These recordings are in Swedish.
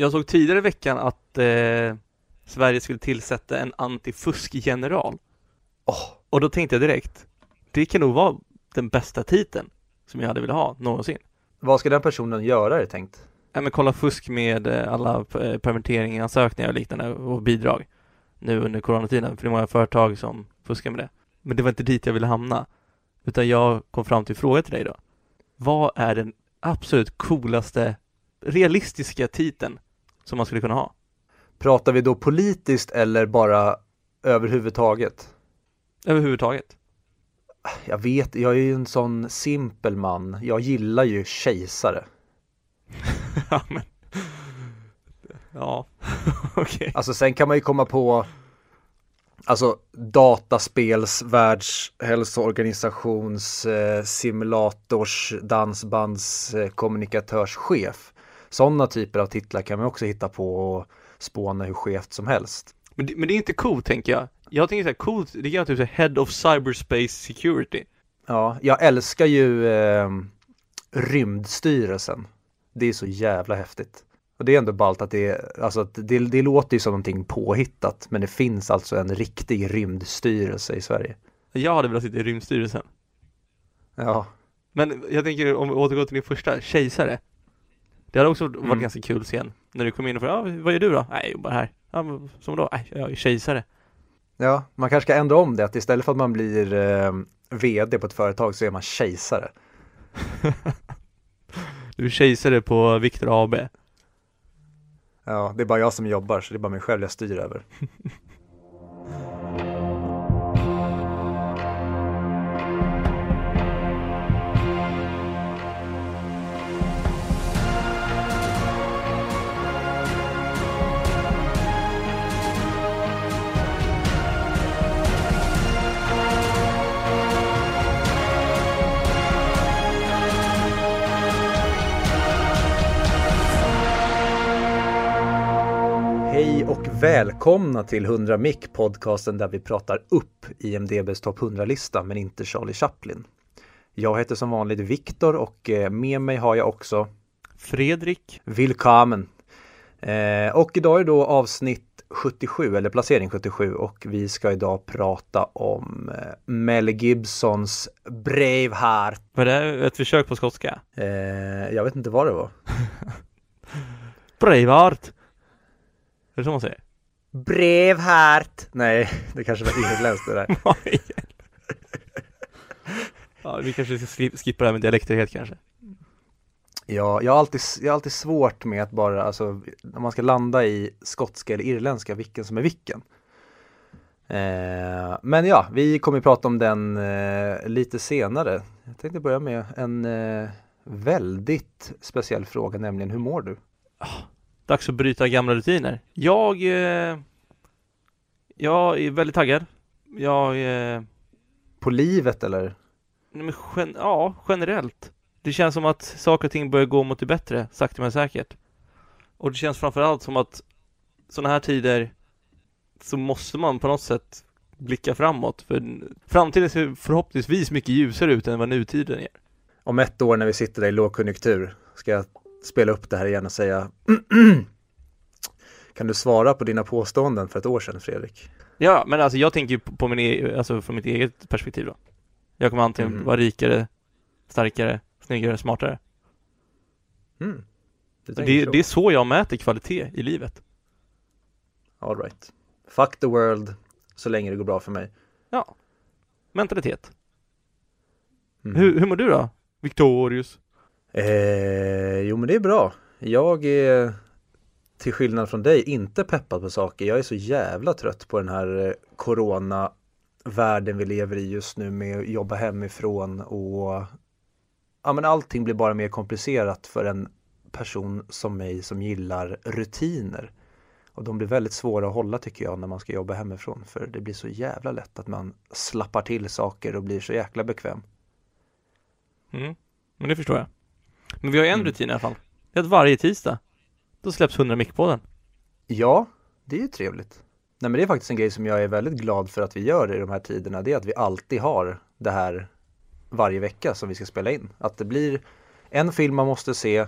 Jag såg tidigare i veckan att eh, Sverige skulle tillsätta en antifuskgeneral. Åh, Och då tänkte jag direkt, det kan nog vara den bästa titeln som jag hade velat ha någonsin. vad ska den personen göra är det tänkt? Nej men kolla fusk med eh, alla eh, permitteringsansökningar och liknande och bidrag nu under coronatiden, för det är många företag som fuskar med det. Men det var inte dit jag ville hamna, utan jag kom fram till fråga till dig då. Vad är den absolut coolaste, realistiska titeln som man skulle kunna ha? Pratar vi då politiskt eller bara överhuvudtaget? Överhuvudtaget. Jag vet, jag är ju en sån simpel man. Jag gillar ju kejsare. ja men, ja, okej. Alltså sen kan man ju komma på Alltså dataspels, världshälsoorganisations, eh, simulators, dansbands, eh, kommunikatörschef. Sådana typer av titlar kan man också hitta på och spåna hur skevt som helst. Men, det- men det är inte coolt tänker jag. Jag tänker så här, coolt, det kan vara typ här, Head of Cyberspace Security. Ja, jag älskar ju eh, Rymdstyrelsen. Det är så jävla häftigt. Och det är ändå ballt att det är, alltså att det, det låter ju som någonting påhittat, men det finns alltså en riktig rymdstyrelse i Sverige. Jag hade velat sitta i Rymdstyrelsen. Ja, Men jag tänker om vi återgår till din första, kejsare. Det hade också varit Mm. ganska kul scen. När du kom in och frågade, ja, vad gör du då? Nej, jag jobbar här. Ja, men, som då? Nej, jag är kejsare. ja, man kanske ska ändra om det, att istället för att man blir eh, vd på ett företag så är man kejsare. Du är kejsare på Victor AB. Ja, det är bara jag som jobbar, så det är bara mig själv jag styr över. välkomna till 100 Mic, podcasten där vi pratar upp IMDBs topp 100-lista men inte Charlie Chaplin. Jag heter som vanligt Viktor och eh, med mig har jag också Fredrik. Willkommen. Eh, och idag är då avsnitt 77 eller placering 77 och vi ska idag prata om eh, Mel Gibsons Braveheart. Var det ett försök på skotska? Jag vet inte vad det var. Braveheart! Är det så man säger? Braveheart! Nej, det kanske var irländskt det där. Ja, vi kanske ska skip- skippa det här med dialekter helt kanske. Ja, jag har, alltid, jag har alltid svårt med att bara, alltså, om man ska landa i skotska eller irländska, vilken som är vilken. Eh, men ja, vi kommer att prata om den eh, lite senare. Jag tänkte börja med en eh, väldigt speciell fråga, nämligen hur mår du? Dags att bryta gamla rutiner. Jag, eh, jag är väldigt taggad. Jag, eh, På livet eller? nej men gen- ja, generellt. Det känns som att saker och ting börjar gå mot det bättre, sakta men säkert. Och det känns framförallt som att sådana här tider så måste man på något sätt blicka framåt. För framtiden ser förhoppningsvis mycket ljusare ut än vad nutiden är. Om ett år när vi sitter där i lågkonjunktur ska jag spela upp det här igen och säga Kan du svara på dina påståenden för ett år sedan Fredrik? Ja, men alltså jag tänker ju på min e- alltså från mitt eget perspektiv då. Jag kommer antingen Mhm. vara rikare, starkare, snyggare, smartare. Mm. Det, det är så jag mäter kvalitet i livet. All right. Fuck the world så länge det går bra för mig. Ja. Mentalitet. Mm. Hur, hur mår du då? Victorius? Eh, jo men det är bra. Jag är till skillnad från dig inte peppad på saker. Jag är så jävla trött på den här eh, coronavärlden corona världen vi lever i just nu med att jobba hemifrån och ja men allting blir bara mer komplicerat för en person som mig som gillar rutiner. Och de blir väldigt svåra att hålla tycker jag när man ska jobba hemifrån för det blir så jävla lätt att man slappar till saker och blir så jäkla bekväm. Mm. Men det förstår jag. Men vi har ju en Mm. rutin i alla fall. Det är att varje tisdag, då släpps 100 mick på den. Ja, det är ju trevligt. Nej men det är faktiskt en grej som jag är väldigt glad för att vi gör i de här tiderna. Det är att vi alltid har det här varje vecka som vi ska spela in. Att det blir en film man måste se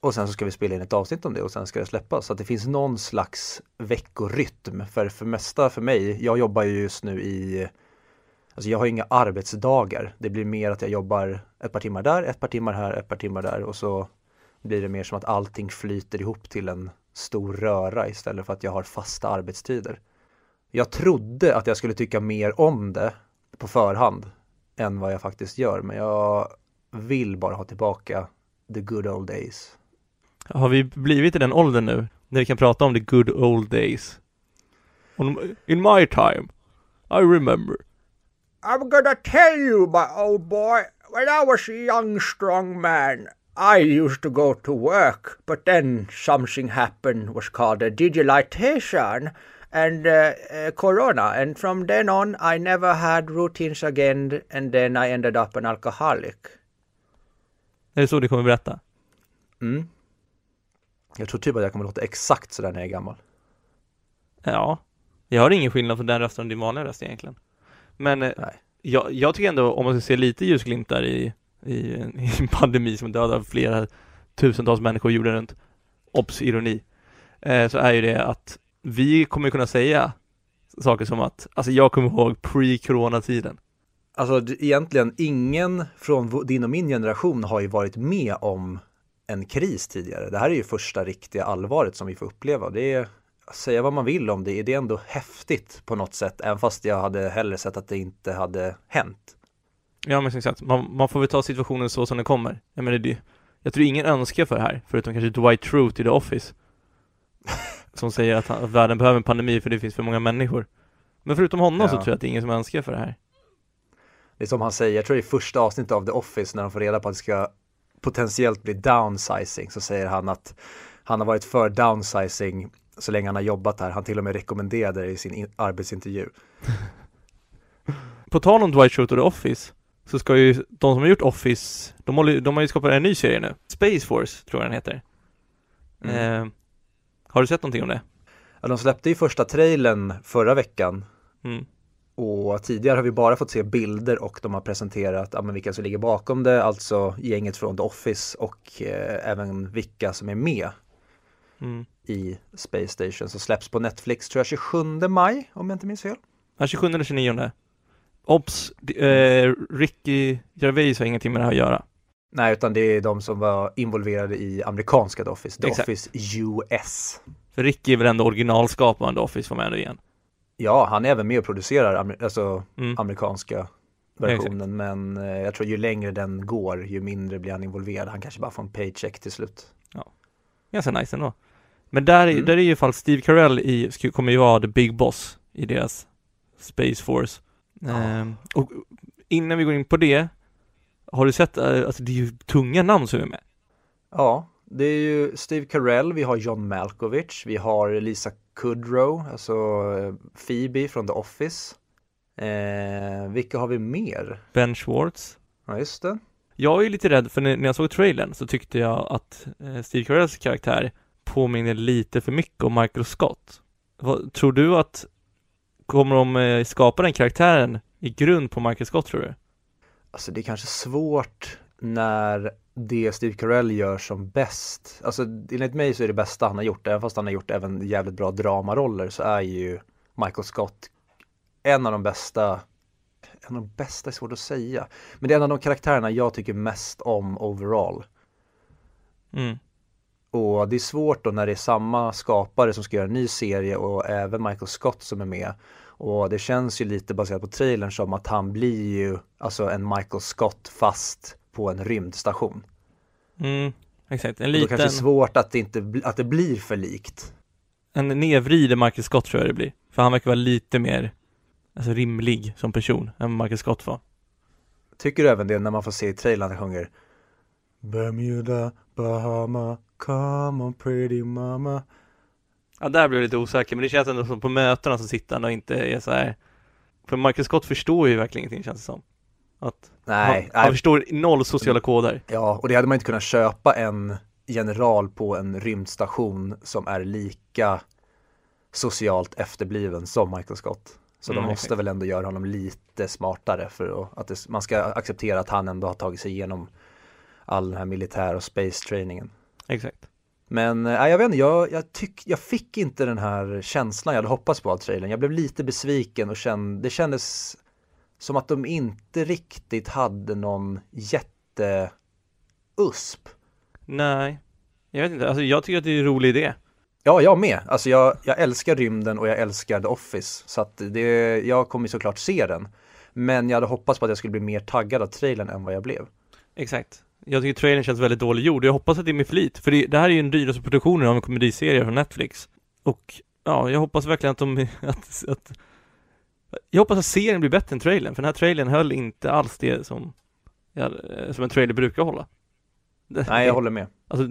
Och sen så ska vi spela in ett avsnitt om det och sen ska det släppas. Så att det finns någon slags veckorytm. För för mesta för mig, jag jobbar ju just nu i Alltså jag har inga arbetsdagar. Det blir mer att jag jobbar ett par timmar där, ett par timmar här, ett par timmar där och så blir det mer som att allting flyter ihop till en stor röra istället för att jag har fasta arbetstider. Jag trodde att jag skulle tycka mer om det på förhand än vad jag faktiskt gör, men jag vill bara ha tillbaka the good old days. Har vi blivit i den åldern nu, när vi kan prata om the good old days? In my time, I remember. I'm gonna tell you, my old boy, when I was a young, strong man, I used to go to work, but then something happened was called a digitalization and uh, uh, corona and from then on I never had routines again and then I ended up an alcoholic. Är det så du kommer berätta? Mm. Jag tror typ att jag kommer låta exakt sådär när jag är gammal. Ja, jag har ingen skillnad från den rösten och din vanliga röst egentligen. Men eh, jag, jag tycker ändå, om man ska se lite ljusglimtar i, i, i en pandemi som dödar flera tusentals människor jorden runt, obs ironi, eh, så är ju det att vi kommer kunna säga saker som att, alltså jag kommer ihåg pre-corona-tiden. Alltså egentligen ingen från din och min generation har ju varit med om en kris tidigare. Det här är ju första riktiga allvaret som vi får uppleva. Det är, säga vad man vill om det, det är ändå häftigt på något sätt, även fast jag hade hellre sett att det inte hade hänt. Ja men exakt, man, man får väl ta situationen så som den kommer. Jag menar det, jag tror ingen önskar för det här, förutom kanske Dwight Schrute i The Office. som säger att, att världen behöver en pandemi för det finns för många människor. Men förutom honom ja. så tror jag att det är ingen som önskar för det här. Det är som han säger, jag tror det är första avsnittet av The Office när de får reda på att det ska potentiellt bli downsizing så säger han att han har varit för downsizing så länge han har jobbat här. Han till och med rekommenderade det i sin arbetsintervju. På tal om Dwight Schrute och The Office så ska ju de som har gjort Office, de, håller, de har ju skapat en ny serie nu. Space Force tror jag den heter. Mm. Eh, har du sett någonting om det? Ja, de släppte ju första trailern förra veckan. Mm. Och tidigare har vi bara fått se bilder och de har presenterat ja, men vilka som ligger bakom det, alltså gänget från The Office och eh, även vilka som är med mm. i Space Station. Så släpps på Netflix tror jag 27 maj om jag inte minns fel. Ja, 27 eller 29. Obs! Eh, Ricky Gervais har ingenting med det här att göra. Nej, utan det är de som var involverade i amerikanska The Office, The Exakt. Office US. För Ricky är väl ändå originalskaparen The Office, får man ändå igen. Ja, han är även med och producerar alltså, mm. amerikanska versionen, Exakt. men eh, jag tror ju längre den går, ju mindre blir han involverad. Han kanske bara får en paycheck till slut. Ja, ganska nice ändå. Men där, mm. där är ju fall Steve Carell i, kommer ju vara the big boss i deras Space Force. Ja. Ehm, och innan vi går in på det, har du sett, eh, alltså det är ju tunga namn som är med. Ja, det är ju Steve Carell, vi har John Malkovich, vi har Lisa Kudrow, alltså eh, Phoebe från The Office. Eh, vilka har vi mer? Ben Schwartz. Ja, just det. Jag är lite rädd, för när jag såg trailern så tyckte jag att eh, Steve Carells karaktär påminner lite för mycket om Michael Scott. Vad, tror du att kommer de skapa den karaktären i grund på Michael Scott tror du? Alltså det är kanske svårt när det Steve Carell gör som bäst, alltså enligt mig så är det bästa han har gjort, även fast han har gjort även jävligt bra dramaroller så är ju Michael Scott en av de bästa, en av de bästa är svårt att säga, men det är en av de karaktärerna jag tycker mest om overall. Mm. Och det är svårt då när det är samma skapare som ska göra en ny serie och även Michael Scott som är med. Och det känns ju lite baserat på trailern som att han blir ju alltså en Michael Scott fast på en rymdstation. Mm, exakt. En liten... Och då kanske svårt att det, inte, att det blir för likt. En nedvriden Michael Scott tror jag det blir. För han verkar vara lite mer alltså, rimlig som person än Michael Scott var. Tycker du även det när man får se i trailern han sjunger Bermuda, Bahama, come on pretty mama Ja, där blev jag lite osäker, men det känns ändå som på mötena så sitter han och inte är så här För Michael Scott förstår ju verkligen ingenting känns det som att Nej, han, han förstår noll sociala koder. Ja, och det hade man inte kunnat köpa en general på en rymdstation som är lika socialt efterbliven som Michael Scott. Så mm, de måste väl ändå göra honom lite smartare för att det, man ska acceptera att han ändå har tagit sig igenom all den här militär och space trainingen. Exakt. Men äh, jag vet inte, jag, jag, tyck, jag fick inte den här känslan jag hade hoppats på av trailern. Jag blev lite besviken och kände, det kändes som att de inte riktigt hade någon jätte-USP. Nej, jag vet inte. Alltså jag tycker att det är en rolig idé. Ja, jag med. Alltså jag, jag älskar rymden och jag älskar The Office. Så att det, jag kommer såklart se den. Men jag hade hoppats på att jag skulle bli mer taggad av trailern än vad jag blev. Exakt. Jag tycker trailern känns väldigt dålig gjord. Jag hoppas att det är med flit. För det, det här är ju en dyraste produktion av en komediserie från Netflix. Och ja, jag hoppas verkligen att de, att, att jag hoppas att serien blir bättre än trailern, för den här trailern höll inte alls det som, ja, som en trailer brukar hålla. Nej, jag håller med. Alltså,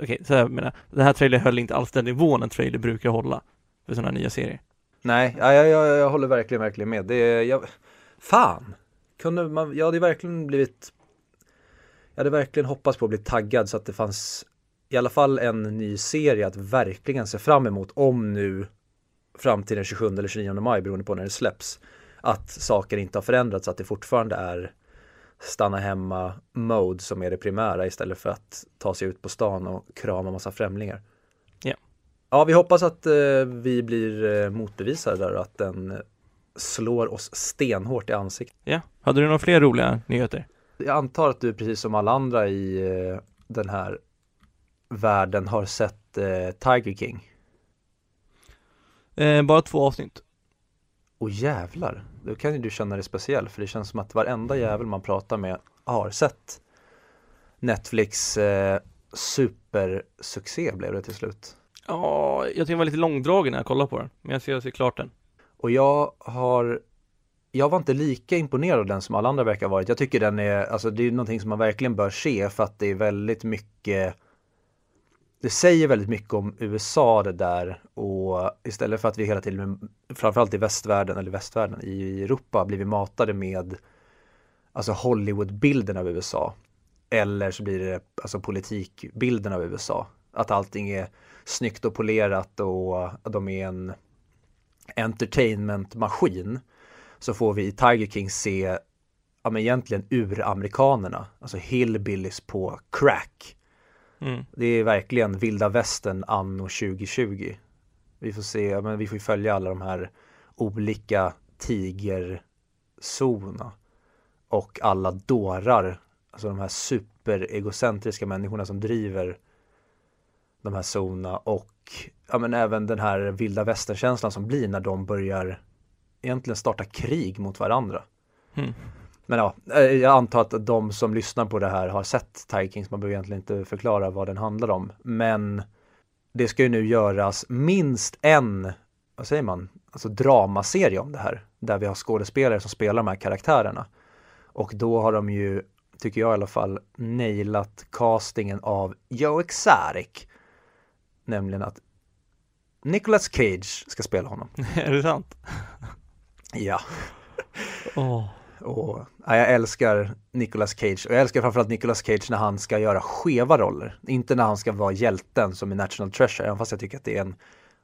okej, så här menar jag. Den här trailern höll inte alls den nivån en trailer brukar hålla för sådana här nya serier. Nej, ja, jag, jag, jag håller verkligen, verkligen med. Det, är- jag, fan, kunde man, jag hade verkligen blivit, jag hade verkligen hoppats på att bli taggad så att det fanns i alla fall en ny serie att verkligen se fram emot om nu fram till den 27 eller 29 maj beroende på när det släpps. Att saker inte har förändrats, att det fortfarande är stanna hemma mode som är det primära istället för att ta sig ut på stan och krama massa främlingar. Ja. Ja, vi hoppas att eh, vi blir eh, motbevisade där och att den slår oss stenhårt i ansiktet. Ja, hade du några fler roliga nyheter? Jag antar att du precis som alla andra i eh, den här världen har sett eh, Tiger King. Eh, bara två avsnitt. Och jävlar, då kan ju du känna dig speciell för det känns som att varenda jävel man pratar med har sett Netflix eh, supersuccé blev det till slut. Ja, jag tycker den var lite långdragen när jag kollade på den, men jag ser, jag ser klart den. Och jag har jag var inte lika imponerad av den som alla andra verkar ha varit. Jag tycker den är, alltså det är någonting som man verkligen bör se för att det är väldigt mycket det säger väldigt mycket om USA det där och istället för att vi hela tiden, framförallt i västvärlden eller västvärlden, i Europa blir vi matade med alltså Hollywoodbilden av USA. Eller så blir det alltså politikbilden av USA. Att allting är snyggt och polerat och att de är en entertainmentmaskin. Så får vi i Tiger King se, ja men egentligen uramerikanerna, alltså hillbillies på crack. Mm. Det är verkligen vilda västern anno 2020. Vi får se, ja, men vi får följa alla de här olika tigerzonerna och alla dårar, alltså de här superegocentriska människorna som driver de här zonerna och ja, men även den här vilda västern-känslan som blir när de börjar egentligen starta krig mot varandra. Mm. Men ja, eh, jag antar att de som lyssnar på det här har sett Tiger man behöver egentligen inte förklara vad den handlar om. Men det ska ju nu göras minst en, vad säger man, alltså dramaserie om det här. Där vi har skådespelare som spelar de här karaktärerna. Och då har de ju, tycker jag i alla fall, nailat castingen av Joe Exotic. Nämligen att Nicolas Cage ska spela honom. är det sant? Ja. Åh. Och, ja, jag älskar Nicolas Cage och jag älskar framförallt Nicolas Cage när han ska göra skeva roller. Inte när han ska vara hjälten som i National Treasure, även fast jag tycker att det är en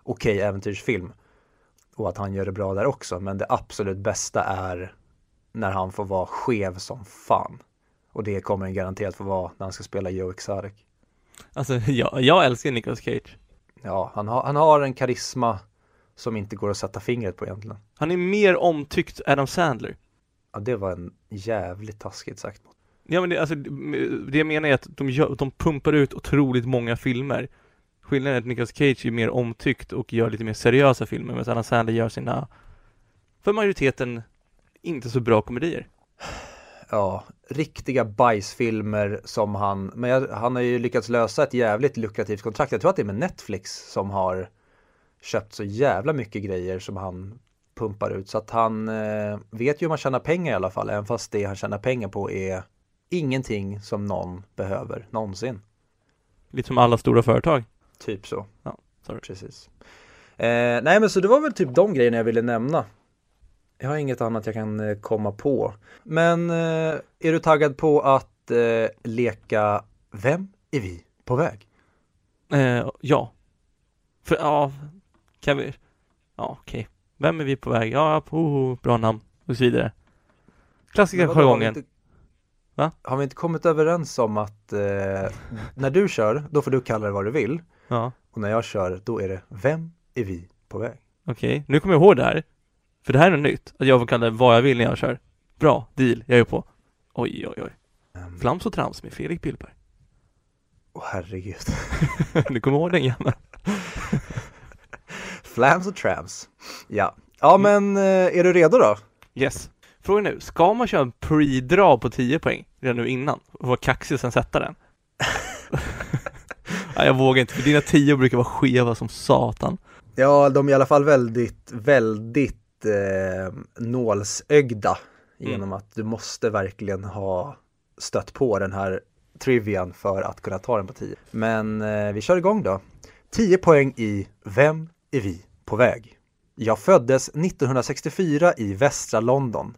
okej äventyrsfilm. Och att han gör det bra där också, men det absolut bästa är när han får vara skev som fan. Och det kommer han garanterat få vara när han ska spela Joe Exotic. Alltså, jag, jag älskar Nicolas Cage. Ja, han har, han har en karisma som inte går att sätta fingret på egentligen. Han är mer omtyckt Adam Sandler. Ja, det var en jävligt taskigt sagt. Ja men det, alltså, det jag menar är att de, gör, de pumpar ut otroligt många filmer. Skillnaden är att Nicolas Cage är mer omtyckt och gör lite mer seriösa filmer medan Adam Sandler gör sina, för majoriteten, inte så bra komedier. ja, riktiga bajsfilmer som han, men jag, han har ju lyckats lösa ett jävligt lukrativt kontrakt. Jag tror att det är med Netflix som har köpt så jävla mycket grejer som han pumpar ut. Så att han eh, vet ju hur man tjänar pengar i alla fall, även fast det han tjänar pengar på är ingenting som någon behöver någonsin. Lite som alla stora företag. Typ så. Ja, sorry. Precis. Eh, nej men så det var väl typ de grejerna jag ville nämna. Jag har inget annat jag kan eh, komma på. Men eh, är du taggad på att eh, leka Vem är vi på väg? Eh, ja. För, ja, kan vi, ja okej. Vem är vi på väg? Ja, oh, bra namn och så vidare. Klassiska jargongen. inte- Va? Har vi inte kommit överens om att eh, när du kör, då får du kalla det vad du vill. Ja, Och när jag kör, då är det Vem är vi på väg? okej. Nu kommer jag ihåg det här. För det här är något nytt. Att jag får kalla det vad jag vill när jag kör. Bra, deal. Jag är på. Oj, oj, oj. Um, Flams och trams med Fredrik Billberg. Åh herregud. du kommer ihåg den gamla? Flams och trams. Ja. Ja men eh, är du redo då? Yes. Frågan nu, ska man köra en pre-draw på 10 poäng redan nu innan? Och vara kaxig och sen sätta den? Nej, jag vågar inte, för dina 10 brukar vara skeva som satan. Ja, de är i alla fall väldigt, väldigt eh, nålsögda genom Mm. att du måste verkligen ha stött på den här trivian för att kunna ta den på 10. Men eh, vi kör igång då. 10 poäng i Vem är vi på väg? Jag föddes 1964 i västra London.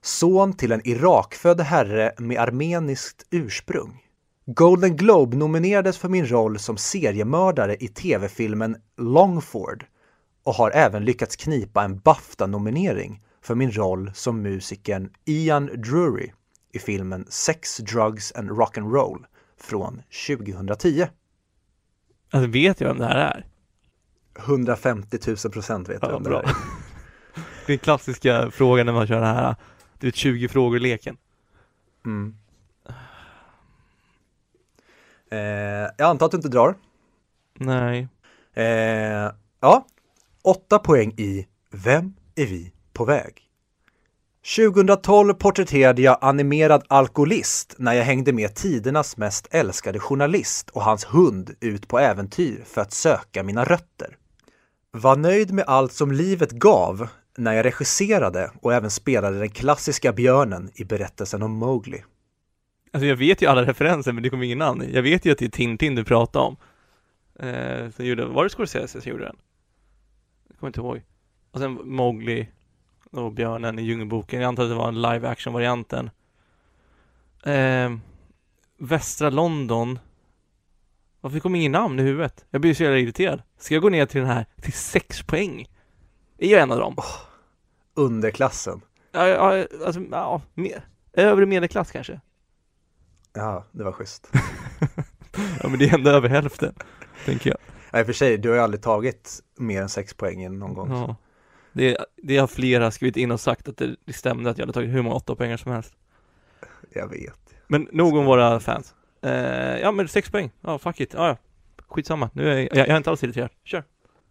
Son till en Irakfödd herre med armeniskt ursprung. Golden Globe nominerades för min roll som seriemördare i tv-filmen Longford och har även lyckats knipa en Bafta-nominering för min roll som musikern Ian Drury i filmen Sex, Drugs and Rock'n'Roll från 2010. Alltså vet jag vem det här är? 150 000 procent vet jag Ja, om det bra. Det är klassiska frågan när man kör den här, du vet 20 frågor-leken. Mm. Eh, jag antar att du inte drar. Nej. Eh, ja, åtta poäng i Vem är vi på väg? 2012 porträtterade jag animerad alkoholist när jag hängde med tidernas mest älskade journalist och hans hund ut på äventyr för att söka mina rötter. Var nöjd med allt som livet gav när jag regisserade och även spelade den klassiska björnen i berättelsen om Mowgli. Alltså jag vet ju alla referenser men det kommer ingen namn. Jag vet ju att det är Tintin du pratar om. Eh, som gjorde, var det Scorsese som gjorde den? Jag kommer inte ihåg. Och sen Mowgli och björnen i Djungelboken. Jag antar att det var en live action varianten. Eh, Västra London. Varför kommer ingen namn i huvudet? Jag blir så jävla irriterad. Ska jag gå ner till den här till sex poäng? Är jag en av dem? Underklassen. Ja, ja, alltså, ja, mer. Övre medelklass kanske? Ja, det var schysst. Ja men det är ändå över hälften, tänker jag. Och för sig, du har ju aldrig tagit mer än sex poäng någon gång. Ja. Det, det har flera skrivit in och sagt att det, det stämde att jag hade tagit hur många åtta poäng som helst. Jag vet. Men nog om våra fans. Eh, ja men sex poäng, ja fuck it, ja, ja. Skitsamma, nu är jag, jag, jag är inte alls irriterad, kör.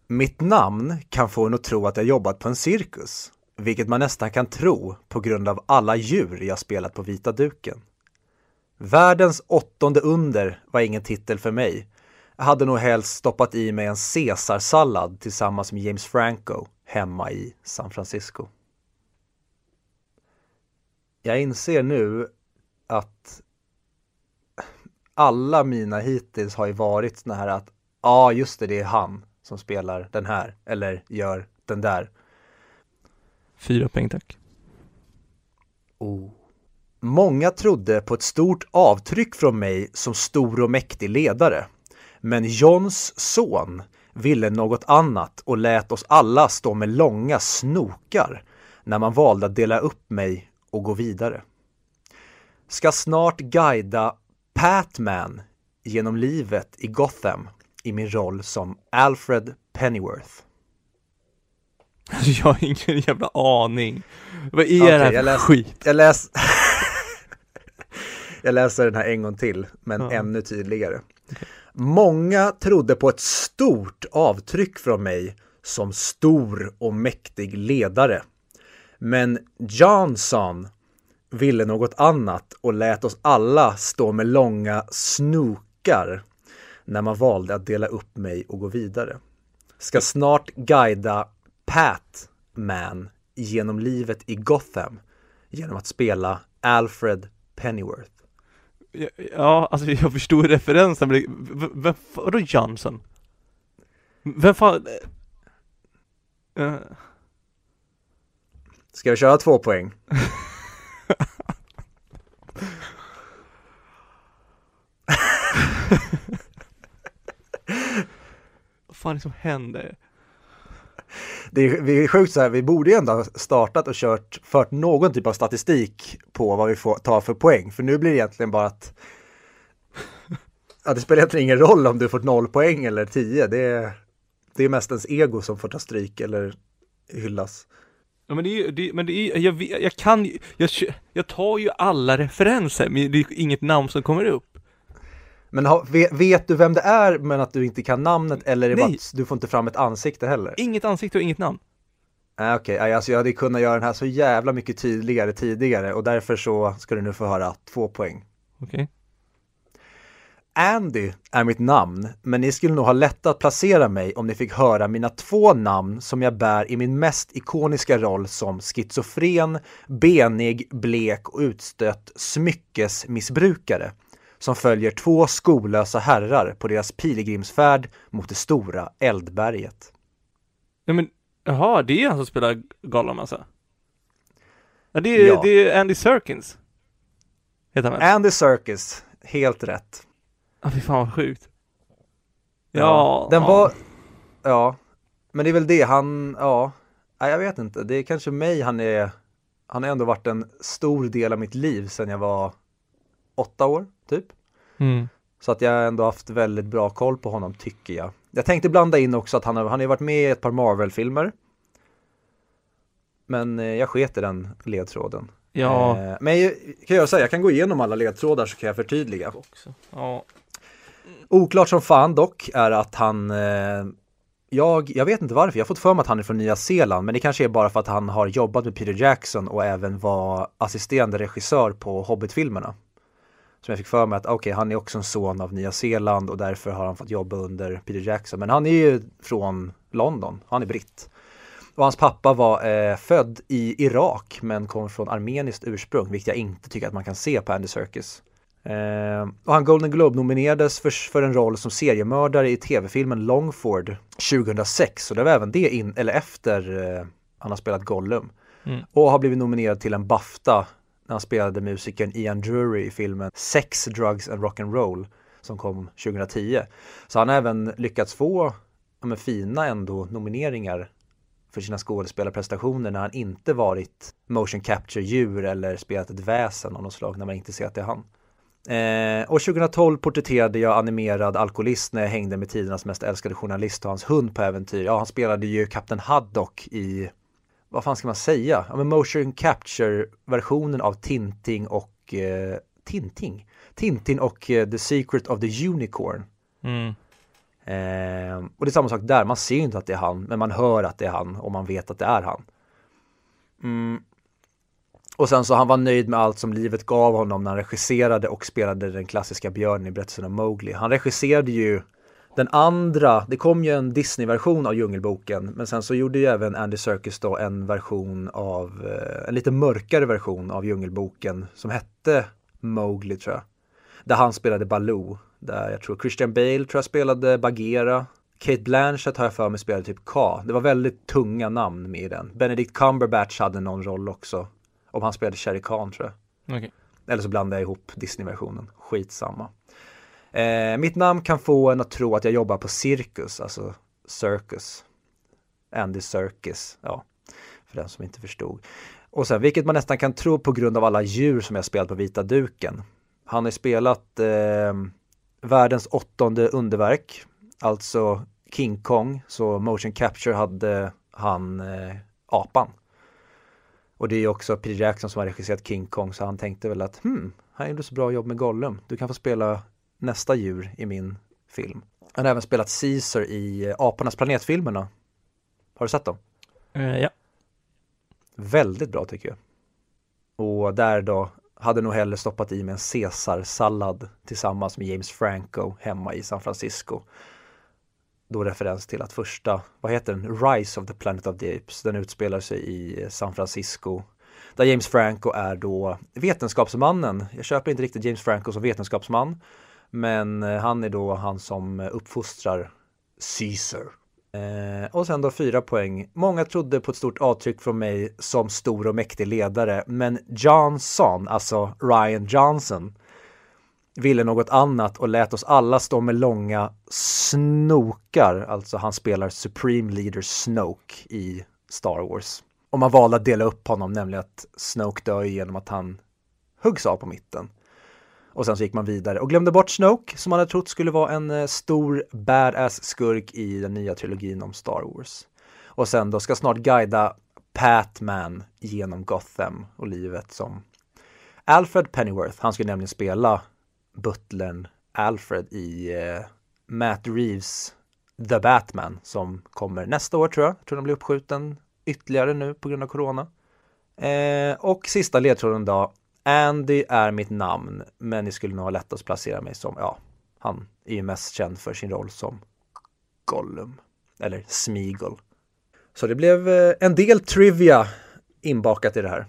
Mitt namn kan få en att tro att jag jobbat på en cirkus, vilket man nästan kan tro på grund av alla djur jag spelat på vita duken. Världens åttonde under var ingen titel för mig. Jag hade nog helst stoppat i mig en caesarsallad tillsammans med James Franco hemma i San Francisco. Jag inser nu att alla mina hittills har ju varit såna här att ja, just det, det är han som spelar den här eller gör den där. Fyra poäng tack. Oh. Många trodde på ett stort avtryck från mig som stor och mäktig ledare. Men Johns son ville något annat och lät oss alla stå med långa snokar när man valde att dela upp mig och gå vidare. Ska snart guida Patman genom livet i Gotham i min roll som Alfred Pennyworth. Jag har ingen jävla aning. Vad är Okej, det här för jag läs- skit? Jag, läs... jag läser den här en gång till, men Ja. ännu tydligare. Många trodde på ett stort avtryck från mig som stor och mäktig ledare. Men Johnson ville något annat och lät oss alla stå med långa snokar när man valde att dela upp mig och gå vidare. Ska snart guida Pat Man genom livet i Gotham genom att spela Alfred Pennyworth. Ja, alltså jag förstod referensen, men vem, vadå Johnson? Vem fan? eh, eh, Ska vi köra två poäng? vad fan är det som händer? det är, det är sjukt så här, vi borde ju ändå ha startat och kört, fört någon typ av statistik på vad vi får ta för poäng. För nu blir det egentligen bara att ja, det spelar egentligen ingen roll om du fått noll poäng eller tio. Det är, det är mest ens ego som får ta stryk eller hyllas. Ja men det är ju, det, men det är, jag, jag kan jag, jag tar ju alla referenser, men det är inget namn som kommer upp. Men ha, vet, vet du vem det är men att du inte kan namnet eller är det bara Nej. att du får inte fram ett ansikte heller? Inget ansikte och inget namn. Nej okej, okay. alltså jag hade kunnat göra den här så jävla mycket tydligare tidigare och därför så ska du nu få höra två poäng. Okej. Andy är mitt namn, men ni skulle nog ha lätt att placera mig om ni fick höra mina två namn som jag bär i min mest ikoniska roll som schizofren, benig, blek och utstött smyckesmissbrukare som följer två skolösa herrar på deras pilgrimsfärd mot det stora eldberget. Ja men, jaha, det är han som spelar Gollum alltså? Ja det är, Ja. det är Andy Serkins. Heter han? Andy Serkis, helt rätt. Ja fy fan vad sjukt. Ja. Den var, ja, men det är väl det han, ja, nej, jag vet inte, det är kanske mig han är, han har ändå varit en stor del av mitt liv sedan jag var åtta år, typ. Mm. Så att jag har ändå haft väldigt bra koll på honom, tycker jag. Jag tänkte blanda in också att han har, han har varit med i ett par Marvel-filmer. Men eh, jag sket i den ledtråden. Ja. Eh, men jag, kan jag säga, jag kan gå igenom alla ledtrådar så kan jag förtydliga. Också. Ja. Oklart som fan dock är att han eh, jag, jag vet inte varför, jag har fått för mig att han är från Nya Zeeland men det kanske är bara för att han har jobbat med Peter Jackson och även var assisterande regissör på Hobbit-filmerna. Som jag fick för mig att okej, han är också en son av Nya Zeeland och därför har han fått jobba under Peter Jackson. Men han är ju från London, han är britt. Och hans pappa var eh, född i Irak men kom från armeniskt ursprung, vilket jag inte tycker att man kan se på Andy Serkis. Eh, och han Golden Globe nominerades för, för en roll som seriemördare i tv-filmen Longford 2006. Och det var även det in, eller efter eh, han har spelat Gollum. Mm. Och har blivit nominerad till en Bafta när han spelade musikern Ian Drury i filmen Sex, Drugs and Rock'n'Roll som kom 2010. Så han har även lyckats få ja, fina ändå nomineringar för sina skådespelarprestationer när han inte varit motion capture-djur eller spelat ett väsen av något slag när man inte ser att det är han. Eh, och 2012 porträtterade jag animerad alkoholist när jag hängde med tidernas mest älskade journalist och hans hund på äventyr. Ja, han spelade ju Kapten Haddock i, vad fan ska man säga? Ja, men motion capture-versionen av Tinting och eh, Tinting? Tintin och eh, The Secret of the Unicorn. Mm. Eh, och det är samma sak där, man ser inte att det är han, men man hör att det är han och man vet att det är han. Mm. Och sen så han var nöjd med allt som livet gav honom när han regisserade och spelade den klassiska björnen i berättelsen om Mowgli. Han regisserade ju den andra, det kom ju en Disney-version av Djungelboken, men sen så gjorde ju även Andy Serkis då en version av, eh, en lite mörkare version av Djungelboken som hette Mowgli tror jag. Där han spelade Baloo, där jag tror Christian Bale tror jag spelade Bagheera. Kate Blanchett har jag för mig spelade typ K. Det var väldigt tunga namn med i den. Benedict Cumberbatch hade någon roll också. Om han spelade Shere Khan tror jag. Okej. Eller så blandar jag ihop Disney-versionen. Skitsamma. Eh, mitt namn kan få en att tro att jag jobbar på cirkus, alltså circus. Andy Circus, ja. För den som inte förstod. Och sen, vilket man nästan kan tro på grund av alla djur som jag spelat på vita duken. Han har spelat eh, världens åttonde underverk, alltså King Kong, så motion capture hade han eh, apan. Och det är ju också Peter Jackson som har regisserat King Kong så han tänkte väl att hmm, han gjorde så bra jobb med Gollum. Du kan få spela nästa djur i min film. Han har även spelat Caesar i eh, Apornas planetfilmerna. Har du sett dem? Eh, ja. Väldigt bra tycker jag. Och där då hade nog hellre stoppat i med en Caesar-sallad tillsammans med James Franco hemma i San Francisco. Då referens till att första, vad heter den, Rise of the Planet of the Apes, den utspelar sig i San Francisco. Där James Franco är då vetenskapsmannen. Jag köper inte riktigt James Franco som vetenskapsman. Men eh, han är då han som eh, uppfostrar Caesar. Eh, och sen då fyra poäng. Många trodde på ett stort avtryck från mig som stor och mäktig ledare. Men Johnson, alltså Ryan Johnson, ville något annat och lät oss alla stå med långa snokar, alltså han spelar Supreme Leader Snoke i Star Wars. Och man valde att dela upp honom, nämligen att Snoke dör genom att han huggs av på mitten. Och sen så gick man vidare och glömde bort Snoke som man hade trott skulle vara en eh, stor badass skurk i den nya trilogin om Star Wars. Och sen då ska snart guida Patman genom Gotham och livet som Alfred Pennyworth. Han skulle nämligen spela butlern Alfred i eh, Matt Reeves The Batman som kommer nästa år tror jag. Jag tror den blir uppskjuten ytterligare nu på grund av corona. Eh, och sista ledtråden då. Andy är mitt namn, men ni skulle nog ha lättast att placera mig som, ja, han är ju mest känd för sin roll som Gollum, eller Smeagol. Så det blev eh, en del trivia inbakat i det här.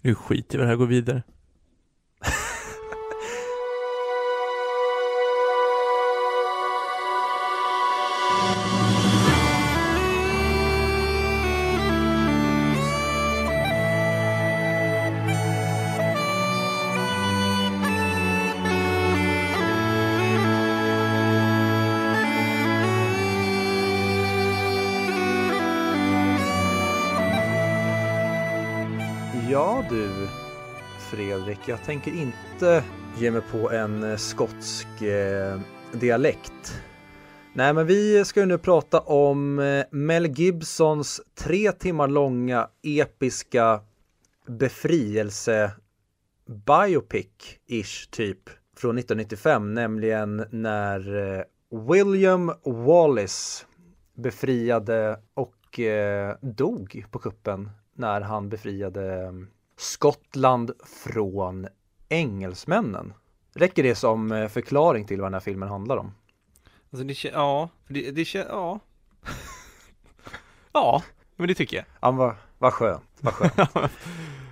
Nu skiter vi i det här och går vidare. Ja du, Fredrik, jag tänker inte ge mig på en eh, skotsk eh, dialekt. Nej, men vi ska ju nu prata om eh, Mel Gibsons tre timmar långa episka befrielse biopic-ish typ från 1995, nämligen när eh, William Wallace befriade och eh, dog på kuppen när han befriade eh, Skottland från engelsmännen. Räcker det som eh, förklaring till vad den här filmen handlar om? Alltså det känns, ja, det, det känns, ja. ja, men det tycker jag. Ja, vad, vad skönt, vad skönt.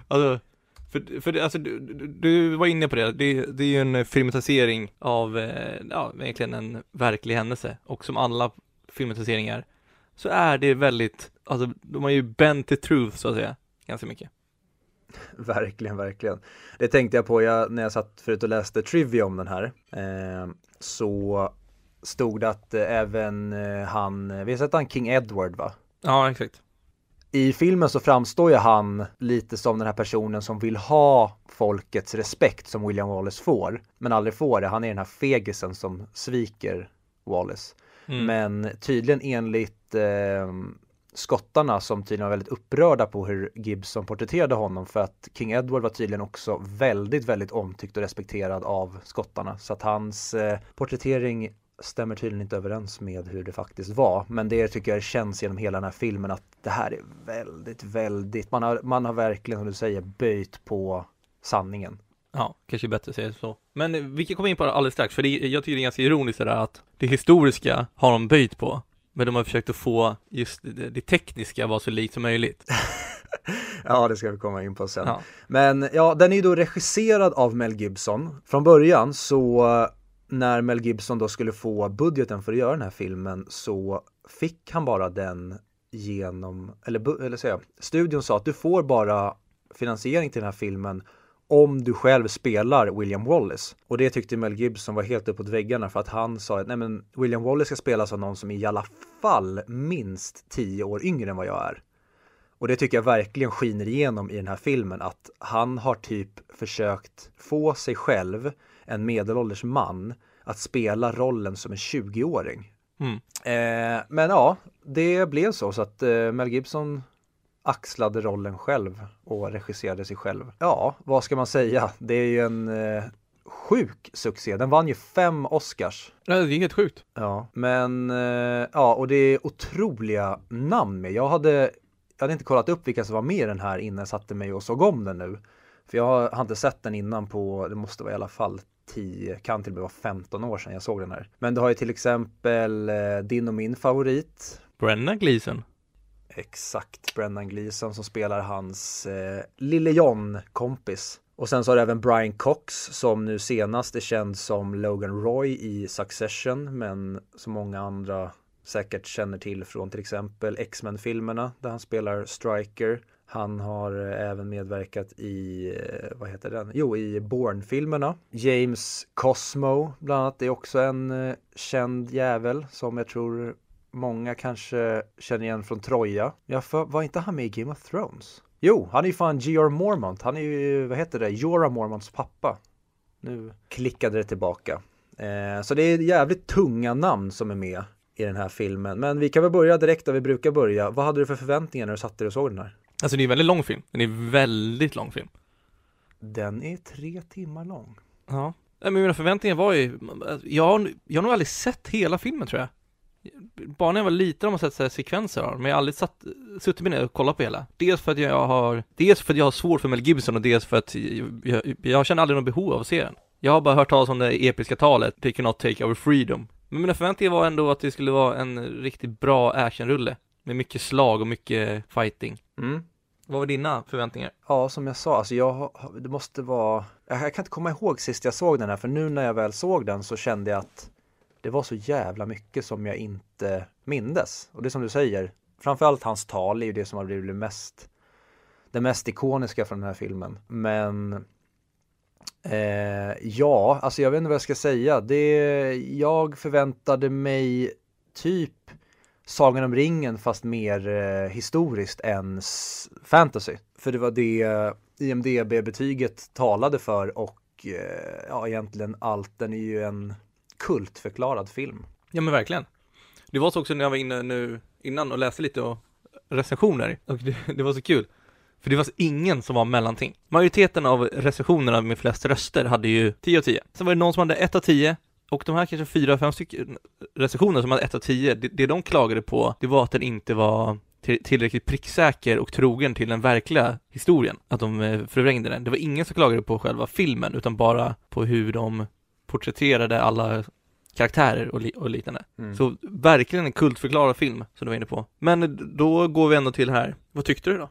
alltså, för, för alltså, du, du- du var inne på det, det, det är ju en filmatisering av, eh, ja, egentligen en verklig händelse. Och som alla filmatiseringar så är det väldigt, alltså de har ju bent the truth så att säga, ganska mycket. Verkligen, verkligen. Det tänkte jag på jag, när jag satt förut och läste Trivia om den här. Eh, så stod det att eh, även eh, han, vi har sett han King Edward va? Ja, exakt. I filmen så framstår ju han lite som den här personen som vill ha folkets respekt som William Wallace får, men aldrig får det. Han är den här fegisen som sviker Wallace. Mm. Men tydligen enligt eh, skottarna som tydligen var väldigt upprörda på hur Gibson porträtterade honom för att King Edward var tydligen också väldigt, väldigt omtyckt och respekterad av skottarna. Så att hans eh, porträttering stämmer tydligen inte överens med hur det faktiskt var. Men det tycker jag känns genom hela den här filmen att det här är väldigt, väldigt, man har, man har verkligen som du säger böjt på sanningen. Ja, kanske bättre att säga så. Men vi kan komma in på det alldeles strax, för det, jag tycker det är ganska ironiskt det där att det historiska har de böjt på, men de har försökt att få just det, det tekniska vara så likt som möjligt. Ja, det ska vi komma in på sen. Ja. Men ja, den är ju då regisserad av Mel Gibson. Från början så när Mel Gibson då skulle få budgeten för att göra den här filmen så fick han bara den genom, eller, eller säga, studion sa att du får bara finansiering till den här filmen om du själv spelar William Wallace. Och det tyckte Mel Gibson var helt uppåt väggarna för att han sa att nej men William Wallace ska spelas av någon som i alla fall minst tio år yngre än vad jag är. Och det tycker jag verkligen skiner igenom i den här filmen att han har typ försökt få sig själv, en medelålders man, att spela rollen som en 20-åring. Mm. Eh, men ja, det blev så så att eh, Mel Gibson axlade rollen själv och regisserade sig själv. Ja, vad ska man säga? Det är ju en eh, sjuk succé. Den vann ju fem Oscars. Ja, det är helt sjukt. Ja, men eh, ja, och det är otroliga namn med. Jag hade, jag hade inte kollat upp vilka som var med i den här innan jag satte mig och såg om den nu. För jag har, har inte sett den innan på, det måste vara i alla fall 10, kan till och med vara 15 år sedan jag såg den här. Men du har ju till exempel eh, din och min favorit, Brennan Gleeson. Exakt, Brendan Gleeson som spelar hans eh, Lille John kompis. Och sen så har du även Brian Cox som nu senast är känd som Logan Roy i Succession men som många andra säkert känner till från till exempel X-Men filmerna där han spelar Striker. Han har eh, även medverkat i, eh, vad heter den? Jo, i Bourne-filmerna. James Cosmo bland annat är också en eh, känd jävel som jag tror många kanske känner igen från Troja. Ja, för, var inte han med i Game of Thrones? Jo, han är ju fan Georg Mormont. Han är ju, vad heter det, Jorah Mormonts pappa. Nu klickade det tillbaka. Eh, så det är jävligt tunga namn som är med i den här filmen. Men vi kan väl börja direkt där vi brukar börja. Vad hade du för förväntningar när du satte dig och såg den här? Alltså det är en väldigt lång film. Den är väldigt lång film. Den är tre timmar lång. Ja. Men mina förväntningar var ju, jag har, jag har nog aldrig sett hela filmen tror jag. Bara när jag var liten har man sett så här sekvenser av men jag har aldrig satt, suttit mig ner och kollat på hela. Dels för att jag har, dels för att jag har svårt för Mel Gibson och dels för att jag, jag, jag känner aldrig något behov av att se den. Jag har bara hört talas om det episka talet, They cannot take our freedom. Men mina förväntningar var ändå att det skulle vara en riktigt bra actionrulle. Med mycket slag och mycket fighting. Mm. Vad var dina förväntningar? Ja, som jag sa, alltså jag, det måste vara, jag kan inte komma ihåg sist jag såg den här, för nu när jag väl såg den så kände jag att det var så jävla mycket som jag inte mindes. Och det som du säger, framförallt hans tal är ju det som har blivit mest, det mest ikoniska från den här filmen. Men eh, ja, alltså jag vet inte vad jag ska säga. Det, jag förväntade mig typ Sagan om ringen fast mer eh, historiskt än fantasy. För det var det IMDB-betyget talade för och eh, ja, egentligen allt. Den är ju en kultförklarad film. Ja men verkligen. Det var så också när jag var inne nu innan och läste lite och recensioner och det, det var så kul. För det var så ingen som var mellanting. Majoriteten av recensionerna med flest röster hade ju 10 av 10. Sen var det någon som hade 1 av 10 och de här kanske 4-5 stycken recensioner som hade 1 av 10, det, det de klagade på, det var att den inte var tillräckligt pricksäker och trogen till den verkliga historien. Att de eh, förvrängde den. Det var ingen som klagade på själva filmen, utan bara på hur de porträtterade alla karaktärer och, li- och liknande. Mm. Så verkligen en kultförklarad film, som du var inne på. Men då går vi ändå till här. Vad tyckte du då?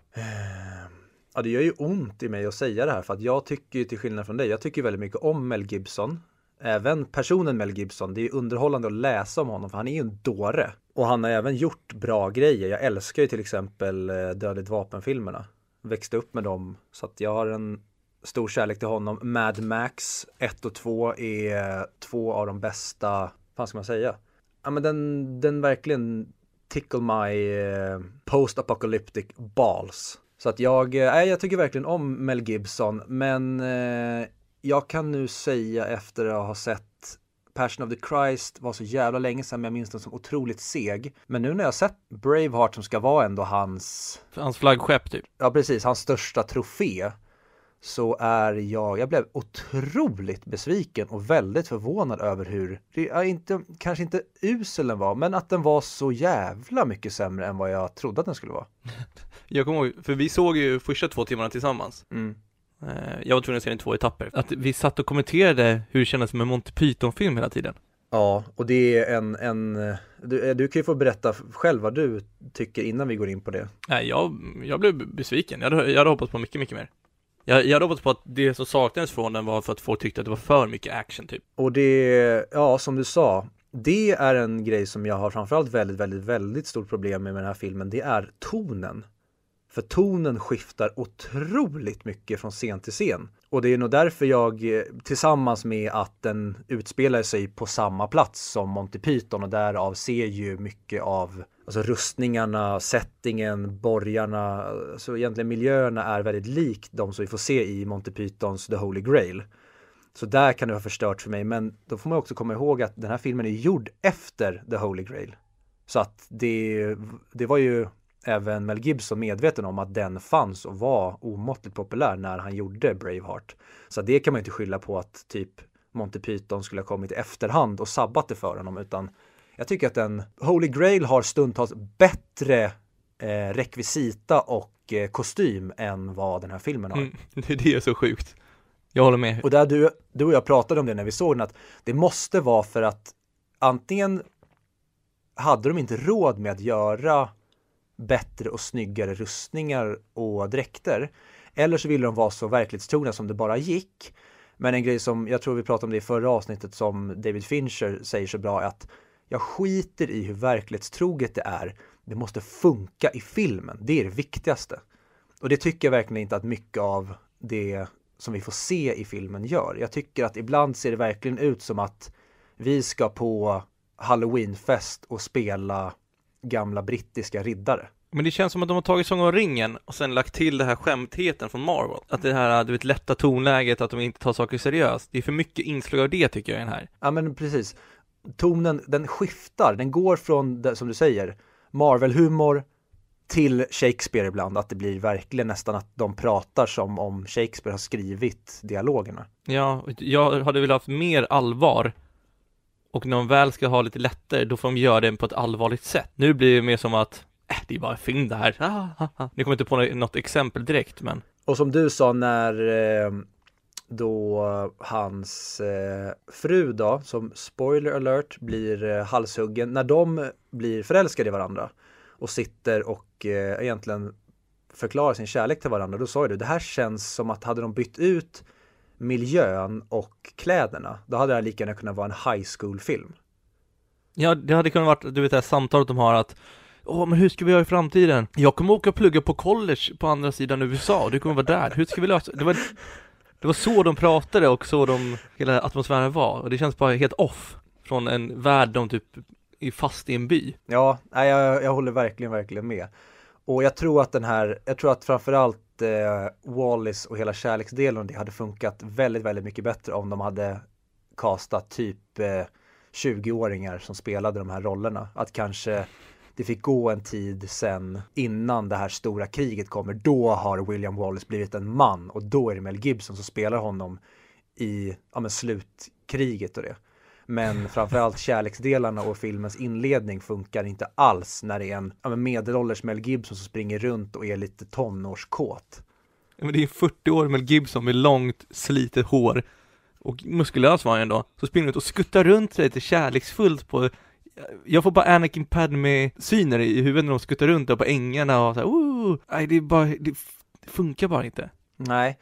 Ja, det gör ju ont i mig att säga det här för att jag tycker ju till skillnad från dig, jag tycker väldigt mycket om Mel Gibson. Även personen Mel Gibson, det är underhållande att läsa om honom för han är ju en dåre. Och han har även gjort bra grejer. Jag älskar ju till exempel eh, Dödligt vapen-filmerna. Växte upp med dem. Så att jag har en stor kärlek till honom. Mad Max 1 och 2 är två av de bästa, vad ska man säga? Ja men den, den verkligen tickle my eh, post-apocalyptic balls. Så att jag, eh, nej, jag tycker verkligen om Mel Gibson, men eh, jag kan nu säga efter att ha sett Passion of the Christ var så jävla länge sedan men jag minns den som otroligt seg. Men nu när jag sett Braveheart som ska vara ändå hans, Hans flaggskepp typ. ja precis, hans största trofé. Så är jag, jag blev otroligt besviken och väldigt förvånad över hur, det är inte, kanske inte usel den var, men att den var så jävla mycket sämre än vad jag trodde att den skulle vara. Jag kommer ihåg, för vi såg ju första två timmarna tillsammans. Mm. Eh, Jag var tvungen att se den i två etapper. Att vi satt och kommenterade hur det kändes som en Monty Python-film hela tiden. Ja, och det är en, en du, du kan ju få berätta själv vad du tycker innan vi går in på det. Nej, jag, jag blev besviken. Jag hade, jag hade hoppats på mycket, mycket mer. Jag, jag hade hoppats på att det som saknades från den var för att folk tyckte att det var för mycket action typ. Och det, ja som du sa, det är en grej som jag har framförallt väldigt, väldigt, väldigt stort problem med med den här filmen. Det är tonen. För tonen skiftar otroligt mycket från scen till scen. Och det är nog därför jag, eh, tillsammans med att den utspelar sig på samma plats som Monty Python och därav ser ju mycket av alltså rustningarna, settingen, borgarna, så egentligen miljöerna är väldigt likt de som vi får se i Monty Pythons The Holy Grail. Så där kan det ha förstört för mig, men då får man också komma ihåg att den här filmen är gjord efter The Holy Grail. Så att det, det var ju även Mel Gibson medveten om att den fanns och var omåttligt populär när han gjorde Braveheart. Så det kan man inte skylla på att typ Monty Python skulle ha kommit i efterhand och sabbat det för honom, utan jag tycker att den Holy Grail har stundtals bättre eh, rekvisita och eh, kostym än vad den här filmen har. Mm, det, är så sjukt. Jag håller med. Och där du, du och jag pratade om det när vi såg den, att det måste vara för att antingen hade de inte råd med att göra bättre och snyggare rustningar och dräkter. Eller så ville de vara så verklighetstrogna som det bara gick. Men en grej som, jag tror vi pratade om det i förra avsnittet som David Fincher säger så bra är att jag skiter i hur verklighetstroget det är. Det måste funka i filmen. Det är det viktigaste. Och det tycker jag verkligen inte att mycket av det som vi får se i filmen gör. Jag tycker att ibland ser det verkligen ut som att vi ska på halloweenfest och spela gamla brittiska riddare. Men det känns som att de har tagit Sång om ringen och sen lagt till det här skämtheten från Marvel. Att det här, du vet, lätta tonläget, att de inte tar saker seriöst. Det är för mycket inslag av det tycker jag i den här. Ja men precis. Tonen, den skiftar, den går från, det, som du säger, Marvel-humor till Shakespeare ibland, att det blir verkligen nästan att de pratar som om Shakespeare har skrivit dialogerna. Ja, jag hade velat haft mer allvar och när de väl ska ha lite lättare, då får de göra det på ett allvarligt sätt. Nu blir det mer som att, äh, det är bara en film det här. Ah, ah, ah. Ni kommer inte på något exempel direkt, men. Och som du sa när eh, då hans eh, fru då, som spoiler alert, blir eh, halshuggen, när de blir förälskade i varandra och sitter och eh, egentligen förklarar sin kärlek till varandra, då sa du det här känns som att hade de bytt ut miljön och kläderna, då hade det här lika gärna kunnat vara en high school-film. Ja, det hade kunnat vara, du vet det här samtalet de har att Åh, men hur ska vi göra i framtiden? Jag kommer åka och plugga på college på andra sidan USA, du kommer vara där, hur ska vi lösa det? Var, det var så de pratade och så de, hela atmosfären var, och det känns bara helt off från en värld de typ är fast i en by. Ja, nej, jag, jag håller verkligen, verkligen med. Och jag tror att den här, jag tror att framförallt eh, Wallis och hela kärleksdelen det hade funkat väldigt, väldigt mycket bättre om de hade kastat typ eh, 20-åringar som spelade de här rollerna. Att kanske det fick gå en tid sen innan det här stora kriget kommer. Då har William Wallace blivit en man och då är det Mel Gibson som spelar honom i ja, men slutkriget och det. Men framförallt kärleksdelarna och filmens inledning funkar inte alls när det är en ja, medelålders Mel Gibson som springer runt och är lite tonårskåt. Ja, men det är 40 år Mel Gibson med långt slitet hår och muskulös var han ändå, så springer ut och skuttar runt lite kärleksfullt på jag får bara Anakin Padme-syner i huvudet när de skuttar runt där på ängarna och så här, nej det är bara, det funkar bara inte. Nej,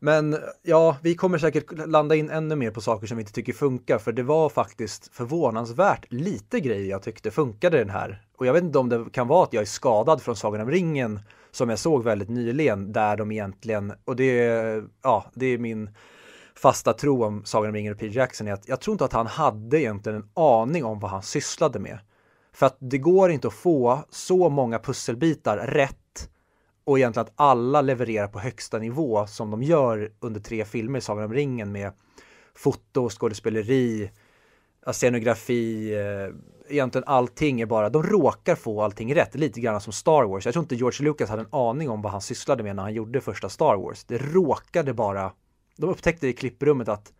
men ja, vi kommer säkert landa in ännu mer på saker som vi inte tycker funkar, för det var faktiskt förvånansvärt lite grejer jag tyckte funkade den här. Och jag vet inte om det kan vara att jag är skadad från Sagan om ringen som jag såg väldigt nyligen, där de egentligen, och det, ja, det är min fasta tro om Sagan om ringen och Peter Jackson är att jag tror inte att han hade egentligen en aning om vad han sysslade med. För att det går inte att få så många pusselbitar rätt och egentligen att alla levererar på högsta nivå som de gör under tre filmer i Sagan om ringen med foto, skådespeleri, scenografi, eh, egentligen allting är bara, de råkar få allting rätt, lite grann som Star Wars. Jag tror inte George Lucas hade en aning om vad han sysslade med när han gjorde första Star Wars. Det råkade bara, de upptäckte i klipprummet att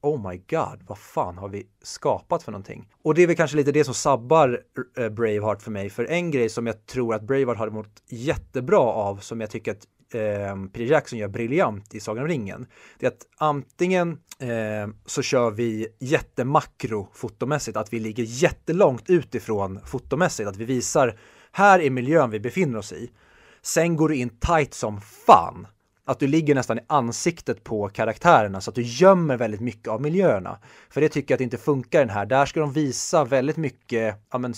oh my god, vad fan har vi skapat för någonting? Och det är väl kanske lite det som sabbar eh, Braveheart för mig. För en grej som jag tror att Braveheart hade mått jättebra av, som jag tycker att eh, Peter Jackson gör briljant i Sagan om ringen, det är att antingen eh, så kör vi jättemakro fotomässigt, att vi ligger jättelångt utifrån fotomässigt, att vi visar här är miljön vi befinner oss i. Sen går du in tight som fan att du ligger nästan i ansiktet på karaktärerna så att du gömmer väldigt mycket av miljöerna. För det tycker jag att det inte funkar den här. Där ska de visa väldigt mycket, ja men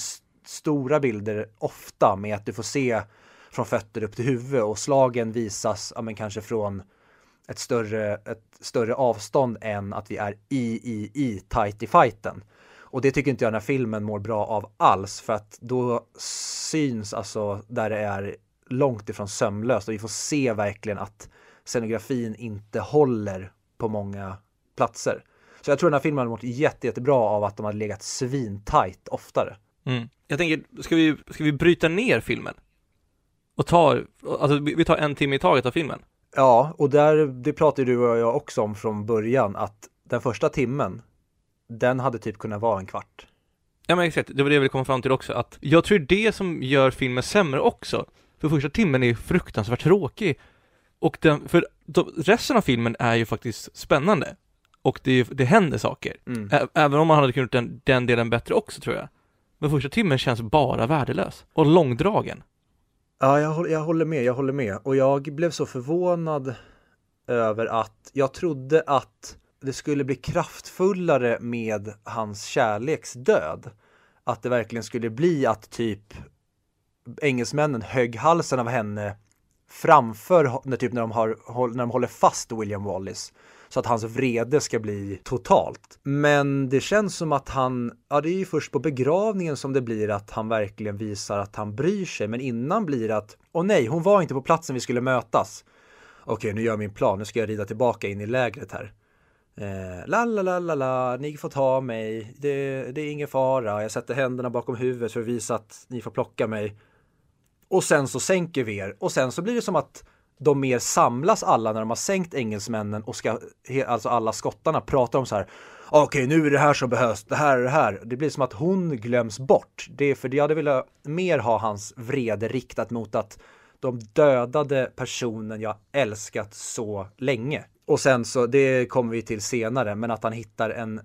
stora bilder ofta med att du får se från fötter upp till huvud och slagen visas, ja men kanske från ett större, ett större avstånd än att vi är i, i, i, tight i fighten. Och det tycker inte jag den här filmen mår bra av alls för att då syns alltså där det är långt ifrån sömlöst och vi får se verkligen att scenografin inte håller på många platser. Så jag tror den här filmen hade mått jätte, jättebra av att de hade legat svintajt oftare. Mm. Jag tänker, ska vi, ska vi bryta ner filmen? Och ta, alltså vi tar en timme i taget av filmen? Ja, och där, det pratade du och jag också om från början, att den första timmen, den hade typ kunnat vara en kvart. Ja men exakt, det var det jag ville komma fram till också, att jag tror det som gör filmen sämre också, för första timmen är fruktansvärt tråkig, och den, för resten av filmen är ju faktiskt spännande. Och det, det händer saker. Mm. Även om man hade kunnat den, den delen bättre också tror jag. Men första timmen känns bara värdelös. Och långdragen. Ja, jag, jag håller med, jag håller med. Och jag blev så förvånad över att jag trodde att det skulle bli kraftfullare med hans kärleksdöd. Att det verkligen skulle bli att typ engelsmännen högg halsen av henne framför när, typ när, de har, när de håller fast William Wallace så att hans vrede ska bli totalt. Men det känns som att han, ja det är ju först på begravningen som det blir att han verkligen visar att han bryr sig. Men innan blir det att, åh nej, hon var inte på platsen vi skulle mötas. Okej, nu gör jag min plan, nu ska jag rida tillbaka in i lägret här. Eh, la la la la la, ni får ta mig, det, det är ingen fara, jag sätter händerna bakom huvudet för att visa att ni får plocka mig. Och sen så sänker vi er och sen så blir det som att de mer samlas alla när de har sänkt engelsmännen och ska, alltså alla skottarna pratar om så här okej okay, nu är det här som behövs, det här är det här. Det blir som att hon glöms bort. Det är för jag hade velat mer ha hans vrede riktat mot att de dödade personen jag älskat så länge. Och sen så, det kommer vi till senare, men att han hittar en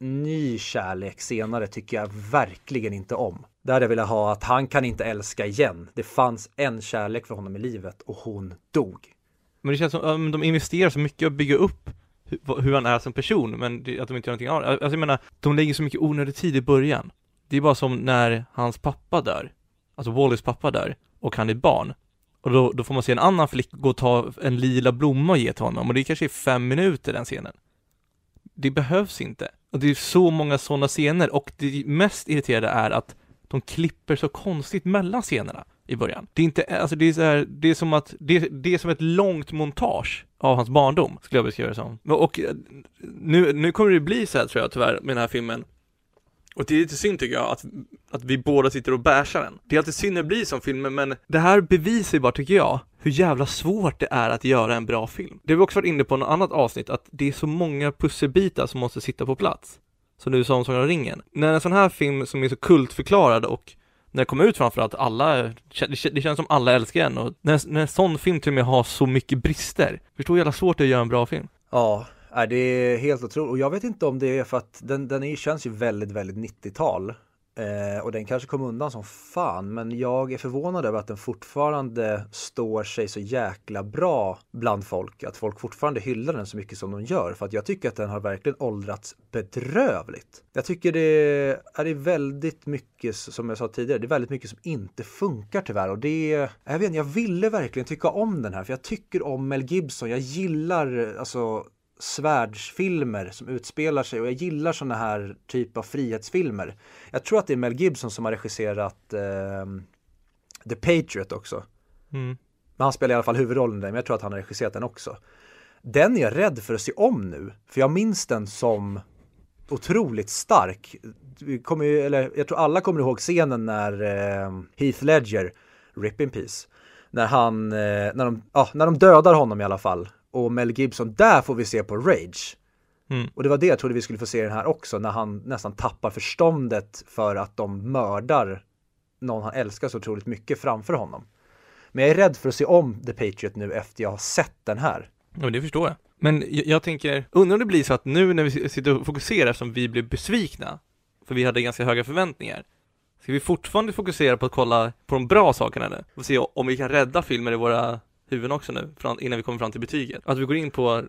ny kärlek senare tycker jag verkligen inte om. Där hade jag velat ha att han kan inte älska igen. Det fanns en kärlek för honom i livet och hon dog. Men det känns som att de investerar så mycket att bygga upp hur han är som person, men att de inte gör någonting av det. Alltså jag menar, de lägger så mycket onödig tid i början. Det är bara som när hans pappa dör, alltså Wallys pappa dör, och han är barn. Och då, då får man se en annan flicka gå och ta en lila blomma och ge till honom, och det kanske är fem minuter den scenen. Det behövs inte. Och det är så många sådana scener, och det mest irriterande är att de klipper så konstigt mellan scenerna i början. Det är inte, alltså det är så här, det är som att, det, det är som ett långt montage av hans barndom, skulle jag beskriva det som. Och eh, nu, nu kommer det bli så här tror jag tyvärr med den här filmen, och det är lite synd tycker jag att, att vi båda sitter och bärsar den. Det är alltid synd när det blir som filmer, men det här bevisar ju bara, tycker jag, hur jävla svårt det är att göra en bra film. Det har vi också varit inne på i något annat avsnitt, att det är så många pusselbitar som måste sitta på plats som du sa om Sagan om ringen. När en sån här film som är så kultförklarad och när det kommer ut framförallt, alla, det känns som alla älskar den och när, när en sån film till och med har så mycket brister, förstår hur jävla svårt det är att göra en bra film. Ja, det är helt otroligt och jag vet inte om det är för att den, den är, känns ju väldigt, väldigt 90-tal. Eh, och den kanske kom undan som fan, men jag är förvånad över att den fortfarande står sig så jäkla bra bland folk. Att folk fortfarande hyllar den så mycket som de gör. För att jag tycker att den har verkligen åldrats bedrövligt. Jag tycker det är, väldigt mycket, som jag sa tidigare, det är väldigt mycket som inte funkar tyvärr. Och det jag vet inte, jag ville verkligen tycka om den här, för jag tycker om Mel Gibson. Jag gillar, alltså svärdsfilmer som utspelar sig och jag gillar sådana här typ av frihetsfilmer. Jag tror att det är Mel Gibson som har regisserat eh, The Patriot också. Mm. Men han spelar i alla fall huvudrollen där, men jag tror att han har regisserat den också. Den är jag rädd för att se om nu, för jag minns den som otroligt stark. Vi kommer ju, eller jag tror alla kommer ihåg scenen när eh, Heath Ledger, Rip in Peace, när han, eh, när, de, ah, när de dödar honom i alla fall och Mel Gibson, där får vi se på Rage. Mm. Och det var det jag trodde vi skulle få se den här också, när han nästan tappar förståndet för att de mördar någon han älskar så otroligt mycket framför honom. Men jag är rädd för att se om The Patriot nu efter jag har sett den här. Ja, det förstår jag. Men jag, jag tänker, undrar om det blir så att nu när vi sitter och fokuserar som vi blev besvikna, för vi hade ganska höga förväntningar, ska vi fortfarande fokusera på att kolla på de bra sakerna nu? Och se om vi kan rädda filmer i våra huvuden också nu, innan vi kommer fram till betyget. Att vi går in på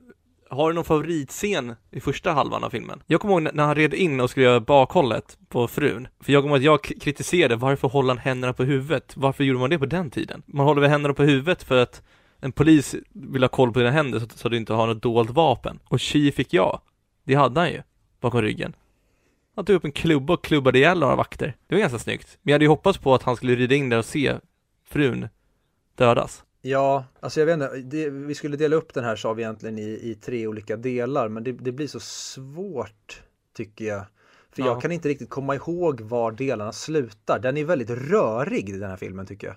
har du någon favoritscen i första halvan av filmen? Jag kommer ihåg när han red in och skulle göra bakhållet på frun. För jag kommer ihåg att jag kritiserade, varför håller han händerna på huvudet? Varför gjorde man det på den tiden? Man håller väl händerna på huvudet för att en polis vill ha koll på dina händer så, så att du inte har något dolt vapen. Och tji fick jag. Det hade han ju, bakom ryggen. Han tog upp en klubba och klubbade ihjäl några vakter. Det var ganska snyggt. Men jag hade ju hoppats på att han skulle rida in där och se frun dödas. Ja, alltså jag vet inte, det, vi skulle dela upp den här sa vi egentligen i, i tre olika delar, men det, det blir så svårt tycker jag. För ja. jag kan inte riktigt komma ihåg var delarna slutar. Den är väldigt rörig den här filmen tycker jag.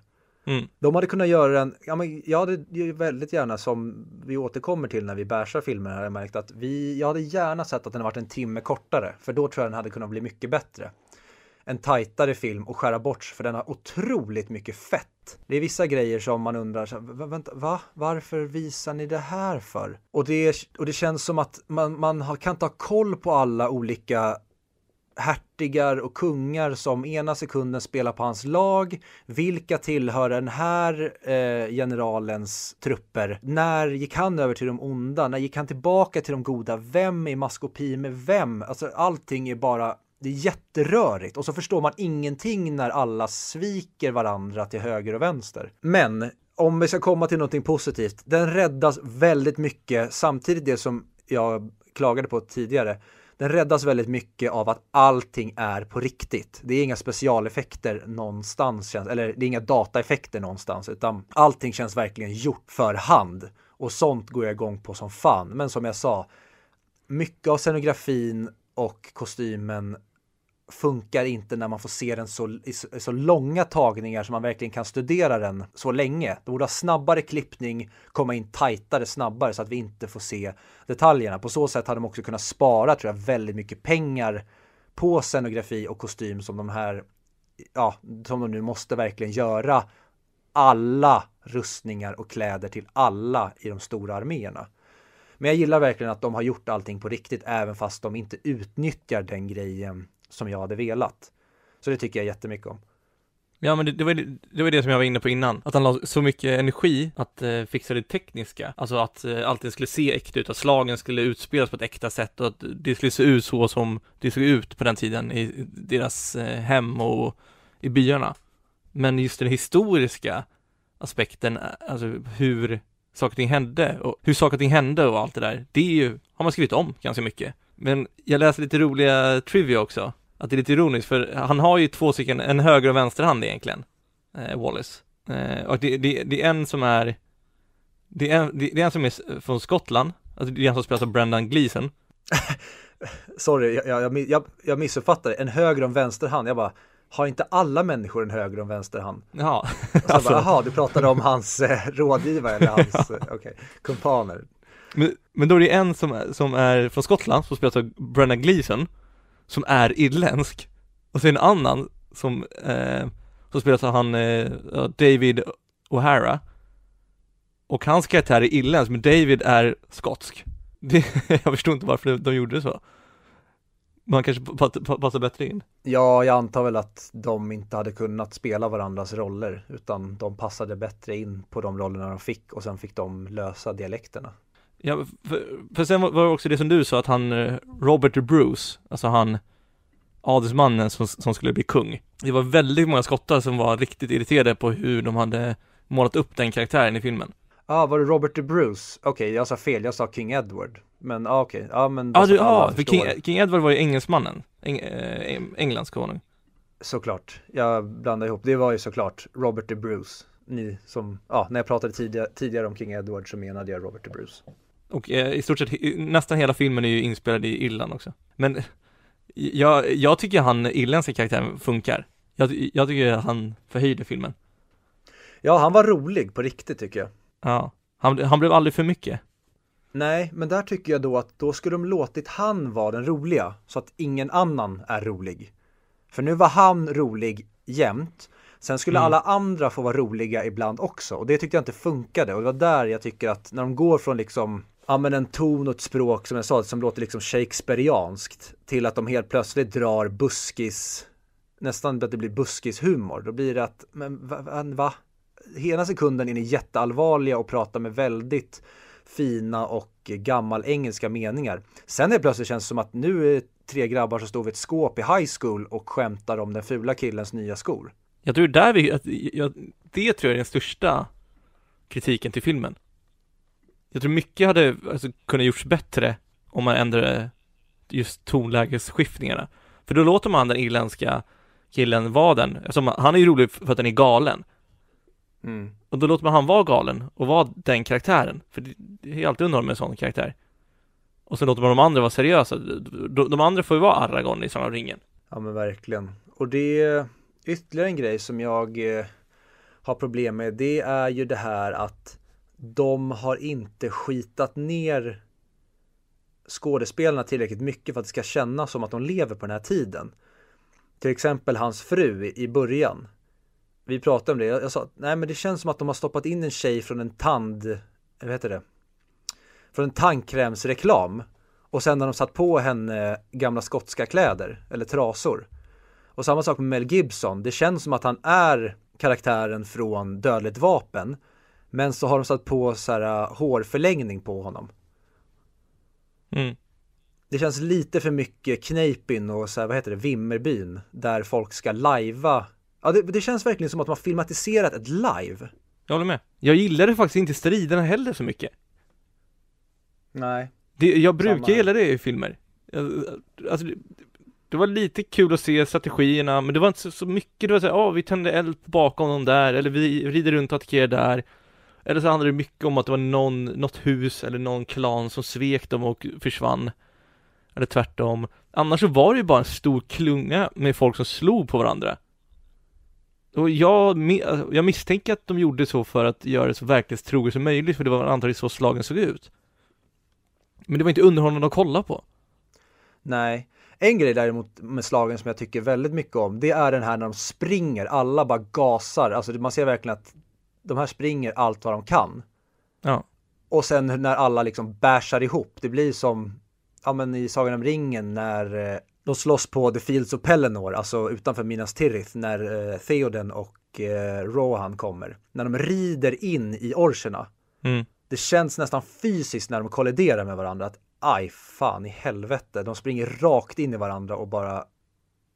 Mm. De hade kunnat göra den, ja, men jag hade ju väldigt gärna som vi återkommer till när vi bärsar filmer har jag märkt att vi, jag hade gärna sett att den varit en timme kortare för då tror jag den hade kunnat bli mycket bättre en tajtare film och skära bort för den har otroligt mycket fett. Det är vissa grejer som man undrar, så, vänta, va? Varför visar ni det här för? Och det, och det känns som att man, man har, kan inte ha koll på alla olika hertigar och kungar som ena sekunden spelar på hans lag. Vilka tillhör den här eh, generalens trupper? När gick han över till de onda? När gick han tillbaka till de goda? Vem är maskopi med vem? Alltså allting är bara det är jätterörigt och så förstår man ingenting när alla sviker varandra till höger och vänster. Men om vi ska komma till någonting positivt, den räddas väldigt mycket, samtidigt det som jag klagade på tidigare, den räddas väldigt mycket av att allting är på riktigt. Det är inga specialeffekter någonstans, eller det är inga dataeffekter någonstans, utan allting känns verkligen gjort för hand. Och sånt går jag igång på som fan. Men som jag sa, mycket av scenografin och kostymen funkar inte när man får se den så, i så, i så långa tagningar så man verkligen kan studera den så länge. Det borde ha snabbare klippning, komma in tajtare snabbare så att vi inte får se detaljerna. På så sätt hade de också kunnat spara, tror jag, väldigt mycket pengar på scenografi och kostym som de här, ja, som de nu måste verkligen göra alla rustningar och kläder till alla i de stora arméerna. Men jag gillar verkligen att de har gjort allting på riktigt även fast de inte utnyttjar den grejen som jag hade velat. Så det tycker jag jättemycket om. Ja men det, det, var, det var det som jag var inne på innan, att han la så mycket energi att eh, fixa det tekniska, alltså att eh, allting skulle se äkta ut, att slagen skulle utspelas på ett äkta sätt och att det skulle se ut så som det såg ut på den tiden i deras eh, hem och i byarna. Men just den historiska aspekten, eh, alltså hur saker och ting hände och hur saker och ting hände och allt det där, det är ju, har man skrivit om ganska mycket. Men jag läste lite roliga trivia också, att det är lite ironiskt för han har ju två stycken, en höger och vänster hand egentligen, eh, Wallace. Eh, och det, det, det, är en som är, det är en, det är en som är från Skottland, alltså det är en som spelas av Brendan Gleeson. Sorry, jag, jag, jag, jag missuppfattade, en höger och en vänster hand, jag bara har inte alla människor en höger och en vänster hand? Ja. alltså, bara, jaha, du pratade om hans eh, rådgivare eller hans, ja. eh, okej, okay, kumpaner. Men, men då är det en som, som är från Skottland, som spelas av Brenna Gleeson, som är irländsk. Och sen en annan som, eh, som spelas av han eh, David O'Hara. Och hans karaktär är irländsk, men David är skotsk. Det, jag förstår inte varför de gjorde så. Man kanske passar bättre in. Ja, jag antar väl att de inte hade kunnat spela varandras roller utan de passade bättre in på de rollerna de fick och sen fick de lösa dialekterna. Ja, för, för sen var det också det som du sa att han, eh, Robert de Bruce, alltså han adelsmannen som, som skulle bli kung. Det var väldigt många skottar som var riktigt irriterade på hur de hade målat upp den karaktären i filmen. Ja, ah, var det Robert de Bruce? Okej, okay, jag sa fel, jag sa King Edward. Men ah, okej, okay. ja men Ja, ah, du, ah, för King, King, Edward var ju engelsmannen, Eng, äh, Englands konung. Såklart, jag blandade ihop, det var ju såklart Robert de Bruce. Ni som, ja, när jag pratade tidigare, tidigare om King Edward så menade jag Robert de Bruce. Och eh, i stort sett, nästan hela filmen är ju inspelad i Irland också. Men jag, jag tycker han, irländska karaktären funkar. Jag, jag tycker han förhöjde filmen. Ja, han var rolig på riktigt tycker jag. Ja, han, han blev aldrig för mycket. Nej, men där tycker jag då att då skulle de låtit han vara den roliga så att ingen annan är rolig. För nu var han rolig jämt. Sen skulle mm. alla andra få vara roliga ibland också och det tyckte jag inte funkade och det var där jag tycker att när de går från liksom ja men en ton och ett språk som jag sa som låter liksom shakespearianskt till att de helt plötsligt drar buskis nästan att det blir buskishumor. Då blir det att, men va? va? Hela sekunden är ni jätteallvarliga och pratar med väldigt fina och gammal engelska meningar. Sen är det plötsligt känns det som att nu är tre grabbar som står vid ett skåp i high school och skämtar om den fula killens nya skor. Jag tror där vi, att, jag, det tror jag är den största kritiken till filmen. Jag tror mycket hade alltså, kunnat gjorts bättre om man ändrade just tonlägesskiftningarna. För då låter man den irländska killen vara den, alltså, han är ju rolig för att den är galen. Mm. Och då låter man han vara galen och vara den karaktären, för det är alltid underhållande med en sån karaktär. Och så låter man de andra vara seriösa. De andra får ju vara Aragorn i Sagan om ringen. Ja men verkligen. Och det är ytterligare en grej som jag eh, har problem med. Det är ju det här att de har inte skitat ner skådespelarna tillräckligt mycket för att det ska kännas som att de lever på den här tiden. Till exempel hans fru i början. Vi pratade om det, jag, sa nej men det känns som att de har stoppat in en tjej från en tand, vad heter det? Från en tandkrämsreklam. Och sen har de satt på henne gamla skotska kläder, eller trasor. Och samma sak med Mel Gibson, det känns som att han är karaktären från Dödligt vapen. Men så har de satt på så här uh, hårförlängning på honom. Mm. Det känns lite för mycket Kneippin och så här, vad heter det, Vimmerbyn. Där folk ska lajva. Ja, det, det, känns verkligen som att de har filmatiserat ett live. Jag håller med. Jag gillade faktiskt inte striderna heller så mycket. Nej. Det, jag brukar Samma. gilla det i filmer. Alltså, det, det var lite kul att se strategierna, men det var inte så, så mycket. Det var såhär, ja, vi tände eld bakom dem där, eller vi rider runt och attackerar där. Eller så handlade det mycket om att det var någon, något hus eller någon klan som svek dem och försvann. Eller tvärtom. Annars så var det ju bara en stor klunga med folk som slog på varandra. Och jag, jag misstänker att de gjorde så för att göra det så verklighetstroget som möjligt, för det var antagligen så slagen såg ut. Men det var inte underhållande att kolla på. Nej. En grej däremot med slagen som jag tycker väldigt mycket om, det är den här när de springer, alla bara gasar. Alltså man ser verkligen att de här springer allt vad de kan. Ja. Och sen när alla liksom bärsar ihop, det blir som ja, men i Sagan om ringen när eh, de slåss på The Fields of Pelennor, alltså utanför Minas Tirith, när eh, Theoden och eh, Rohan kommer. När de rider in i orcherna. Mm. Det känns nästan fysiskt när de kolliderar med varandra att aj fan i helvete, de springer rakt in i varandra och bara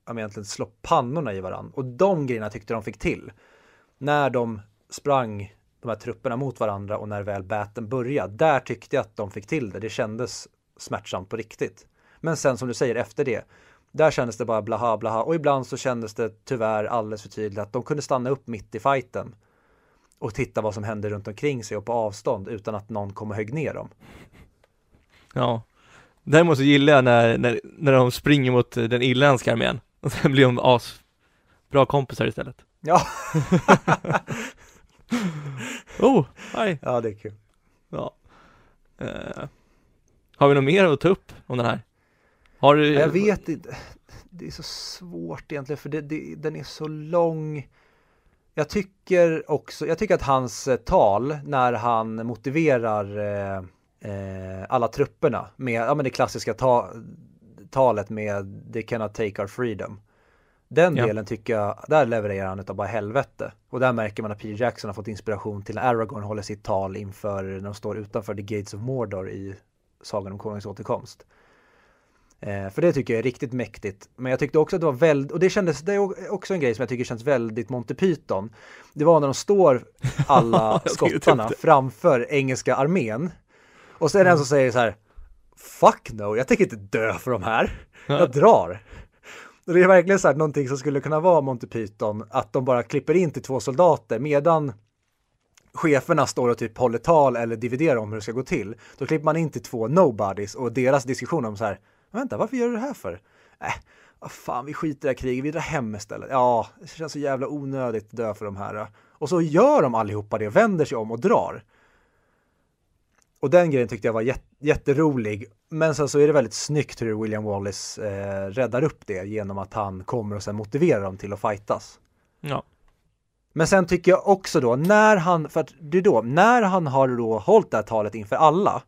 ja, men egentligen slår pannorna i varandra. Och de grejerna tyckte de fick till. När de sprang de här trupperna mot varandra och när väl baten började, där tyckte jag att de fick till det. Det kändes smärtsamt på riktigt. Men sen som du säger efter det, där kändes det bara blaha blaha och ibland så kändes det tyvärr alldeles för tydligt att de kunde stanna upp mitt i fighten och titta vad som hände runt omkring sig och på avstånd utan att någon kom och högg ner dem. Ja. Däremot så gillar jag när, när, när de springer mot den irländska armén. Och sen blir de as bra kompisar istället. Ja, Oh, hej! ja det är kul. Ja. Eh, har vi något mer att ta upp om den här? Har du? Jag vet inte. Det är så svårt egentligen för det, det, den är så lång. Jag tycker också, jag tycker att hans eh, tal när han motiverar eh, eh, alla trupperna med ja, men det klassiska ta, talet med They cannot take our freedom. Den Ja. delen tycker jag, där levererar han utav bara helvete. Och där märker man att Peter Jackson har fått inspiration till när Aragorn håller sitt tal inför, när de står utanför The Gates of Mordor i Sagan om Konungens återkomst. Eh, för det tycker jag är riktigt mäktigt. Men jag tyckte också att det var väldigt, och det kändes, det är också en grej som jag tycker känns väldigt Monty Python. Det var när de står alla upp skottarna framför engelska armén. Och så är det en som säger så här, fuck no, jag tänker inte dö för de här. Jag drar. Och det är verkligen så här någonting som skulle kunna vara Monty Python, att de bara klipper in till två soldater medan cheferna står och typ håller tal eller dividerar om hur det ska gå till. Då klipper man in till två nobodies och deras diskussion om så här, vänta, varför gör du det här för? Äh, vad fan, vi skiter i det här kriget, vi drar hem istället. Ja, det känns så jävla onödigt att dö för de här. Och så gör de allihopa det, vänder sig om och drar. Och den grejen tyckte jag var jät- jätterolig. Men sen så är det väldigt snyggt hur William Wallace eh, räddar upp det genom att han kommer och sen motiverar dem till att fightas. Ja. Men sen tycker jag också då, när han, för att det är då, när han har då hållit det här talet inför alla,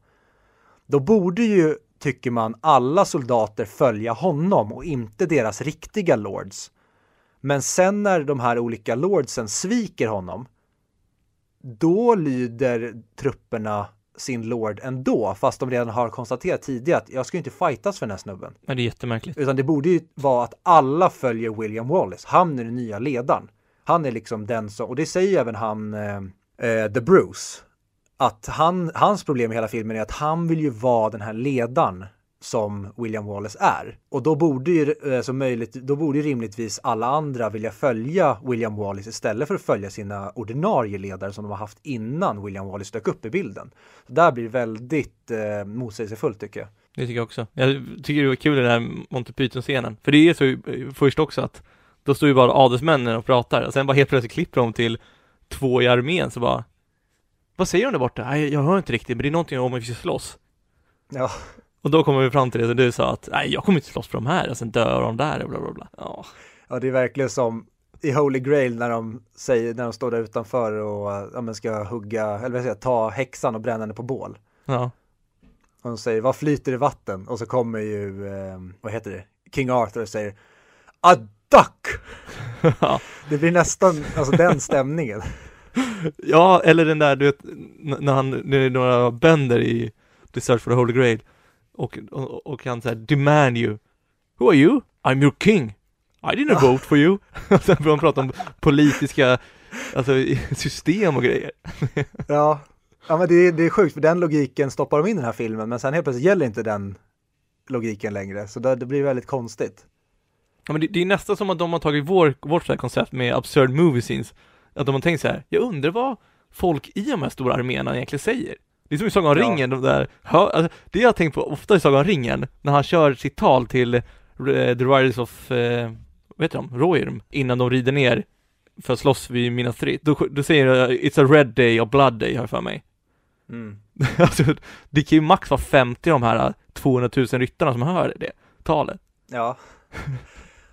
då borde ju, tycker man, alla soldater följa honom och inte deras riktiga lords. Men sen när de här olika lordsen sviker honom, då lyder trupperna sin lord ändå, fast de redan har konstaterat tidigare att jag ska ju inte fightas för den här snubben. Men det är jättemärkligt. Utan det borde ju vara att alla följer William Wallace. Han är den nya ledaren. Han är liksom den som, och det säger även han, eh, eh, The Bruce, att han, hans problem i hela filmen är att han vill ju vara den här ledaren som William Wallace är. Och då borde ju eh, som möjligt, då borde ju rimligtvis alla andra vilja följa William Wallace istället för att följa sina ordinarie ledare som de har haft innan William Wallace dök upp i bilden. Så där blir det väldigt eh, motsägelsefullt tycker jag. Det tycker jag också. Jag tycker det var kul den här Monty Python-scenen. För det är så eh, först också att då står ju bara adelsmännen och pratar och sen bara helt plötsligt klipper de till två i armén så bara Vad säger de där borta? Nej, jag hör inte riktigt, men det är någonting om att vi ska slåss. Ja, Och då kommer vi fram till det som du sa att nej, jag kommer inte slåss för de här och sen dör de där och bla bla bla. Ja, Ja, det är verkligen som i Holy Grail när de säger, när de står där utanför och ja, men ska hugga, eller vad säger ta häxan och bränna henne på bål. ja, Och de säger, vad flyter i vatten? Och så kommer ju, eh, vad heter det, King Arthur och säger, a duck! ja. Det blir nästan, alltså den stämningen. Ja, eller den där du vet, när han, när det är några bönder i The Search for the Holy Grail och, och, och han säger demand you Who are you? I'm your king I didn't vote for you. Och sen börjar han prata om politiska alltså system och grejer. Ja, ja men det är, det är sjukt för den logiken stoppar de in i den här filmen men sen helt plötsligt gäller inte den logiken längre så det, det blir väldigt konstigt. Ja men det, det är nästan som att de har tagit vår, vårt här koncept med absurd movie scenes. Att de har tänkt så här, jag undrar vad folk i de här stora arméerna egentligen säger. Det är som i Sagan om Ja. ringen, de där, alltså, det jag har tänkt på ofta i Sagan om ringen, när han kör sitt tal till eh, The Riders of, eh, vad heter de, Rohirrim, innan de rider ner för att slåss vid Minas Tirith. Då, då säger de, It's a red day och blood day, har jag för mig. Mm. alltså, det kan ju max vara 50 av de här eh, 200 000 ryttarna som hör det talet. Ja.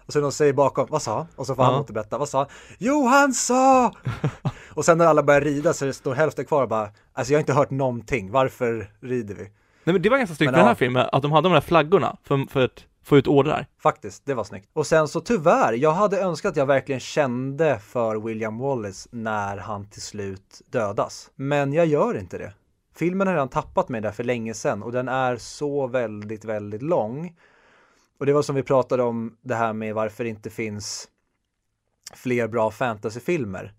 Och sen de säger bakom, vad sa han? Och så får han Ja. återberätta, vad sa han? Jo, han sa! och sen när alla börjar rida så står hälften kvar och bara, alltså jag har inte hört någonting, varför rider vi? Nej men det var ganska snyggt med den här ja. filmen, att de hade de där flaggorna för, för att få ut ordrar. Faktiskt, det var snyggt. Och sen så tyvärr, jag hade önskat att jag verkligen kände för William Wallace när han till slut dödas. Men jag gör inte det. Filmen har redan tappat mig där för länge sedan och den är så väldigt, väldigt lång. Och det var som vi pratade om det här med varför det inte finns fler bra fantasyfilmer.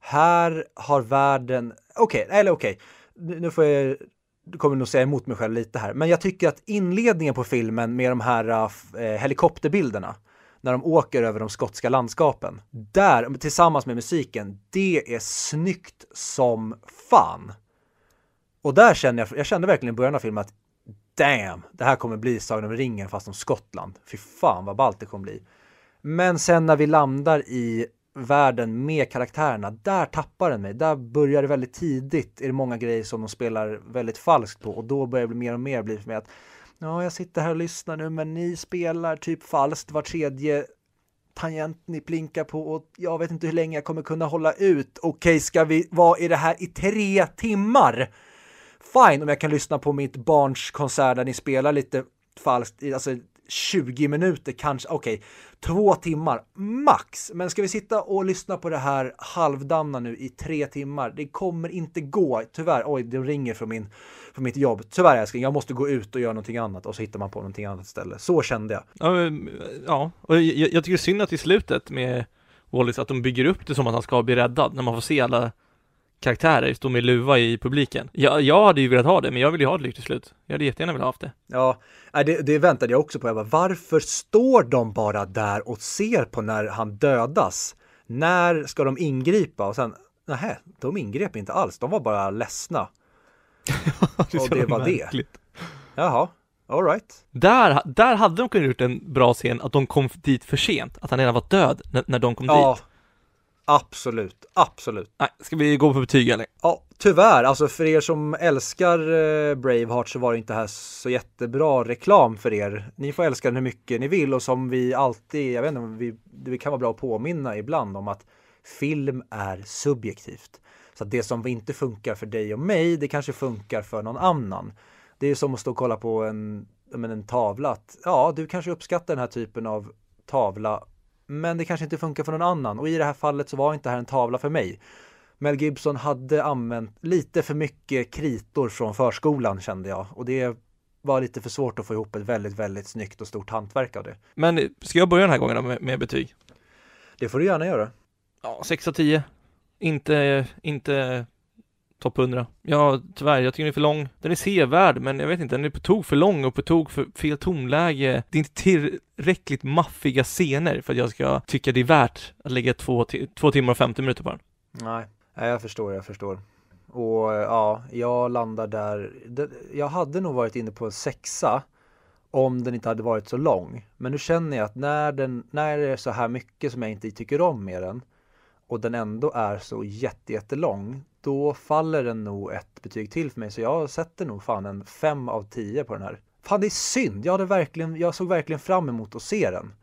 Här har världen, okej, eller okej, nu nu får jag du kommer nog säga emot mig själv lite här, men jag tycker att inledningen på filmen med de här eh, eh helikopterbilderna när de åker över de skotska landskapen, där tillsammans med musiken, det är snyggt som fan. Och där känner jag, jag kände verkligen i början av filmen att damn, det här kommer bli Sagan om ringen fast om Skottland. Fy fan vad ballt det kommer bli. Men sen när vi landar i världen med karaktärerna, där tappar den mig. Där börjar det väldigt tidigt, är det många grejer som de spelar väldigt falskt på och då börjar det bli mer och mer bli för mig att ja, jag sitter här och lyssnar nu, men ni spelar typ falskt var tredje tangent ni plinkar på och jag vet inte hur länge jag kommer kunna hålla ut. Okej, ska vi vara i det här i tre timmar? Fine om jag kan lyssna på mitt barns konsert där ni spelar lite falskt, i, alltså 20 minuter kanske, okej, två timmar max. Men ska vi sitta och lyssna på det här halvdana nu i tre timmar? Det kommer inte gå, tyvärr. Oj, det ringer från, min, från mitt jobb. Tyvärr älskling, jag måste gå ut och göra någonting annat och så hittar man på någonting annat istället. Så kände jag. Ja, ja. och jag, jag tycker det är synd att i slutet med Wallace att de bygger upp det som att han ska bli räddad när man får se alla karaktärer stå med luva i publiken. Jag, jag hade ju velat ha det, men jag vill ju ha det lyckligt slut. Jag hade jättegärna velat ha haft det. Ja, det, det väntade jag också på. Jag bara, varför står de bara där och ser på när han dödas? När ska de ingripa? Och sen, nej, de ingrep inte alls. De var bara ledsna. är Och det var det. märkligt. Jaha, all right. Där, där hade de kunnat gjort en bra scen, att de kom dit för sent, att han redan var död när, när de kom Ja, dit. Absolut, absolut. Nej, ska vi gå på betyg eller? Ja, tyvärr, alltså för er som älskar eh, Braveheart så var det inte här så jättebra reklam för er. Ni får älska den hur mycket ni vill och som vi alltid, jag vet inte, vi, det kan vara bra att påminna ibland om att film är subjektivt. Så att det som inte funkar för dig och mig, det kanske funkar för någon annan. Det är som att stå och kolla på en, en tavla. Att, ja, du kanske uppskattar den här typen av tavla, men det kanske inte funkar för någon annan. Och i det här fallet så var inte det här en tavla för mig. Mel Gibson hade använt lite för mycket kritor från förskolan kände jag. Och det var lite för svårt att få ihop ett väldigt, väldigt snyggt och stort hantverk av det. Men ska jag börja den här gången då med, med betyg? Det får du gärna göra. Ja, 6 av 10. Inte, inte topp 100. Ja, tyvärr, jag tycker den är för lång. Den är sevärd, men jag vet inte, den är på tok för lång och på tok för fel tonläge. Det är inte tillräckligt maffiga scener för att jag ska tycka det är värt att lägga två, två timmar och 50 minuter på den. Nej, Nej, jag förstår, jag förstår. Och ja, jag landar där. Jag hade nog varit inne på en sexa om den inte hade varit så lång. Men nu känner jag att när, den, när det är så här mycket som jag inte tycker om med den och den ändå är så jätte, jättelång, då faller den nog ett betyg till för mig. Så jag sätter nog fan en fem av tio på den här. Fan, det är synd. Jag, hade verkligen, jag såg verkligen fram emot att se den.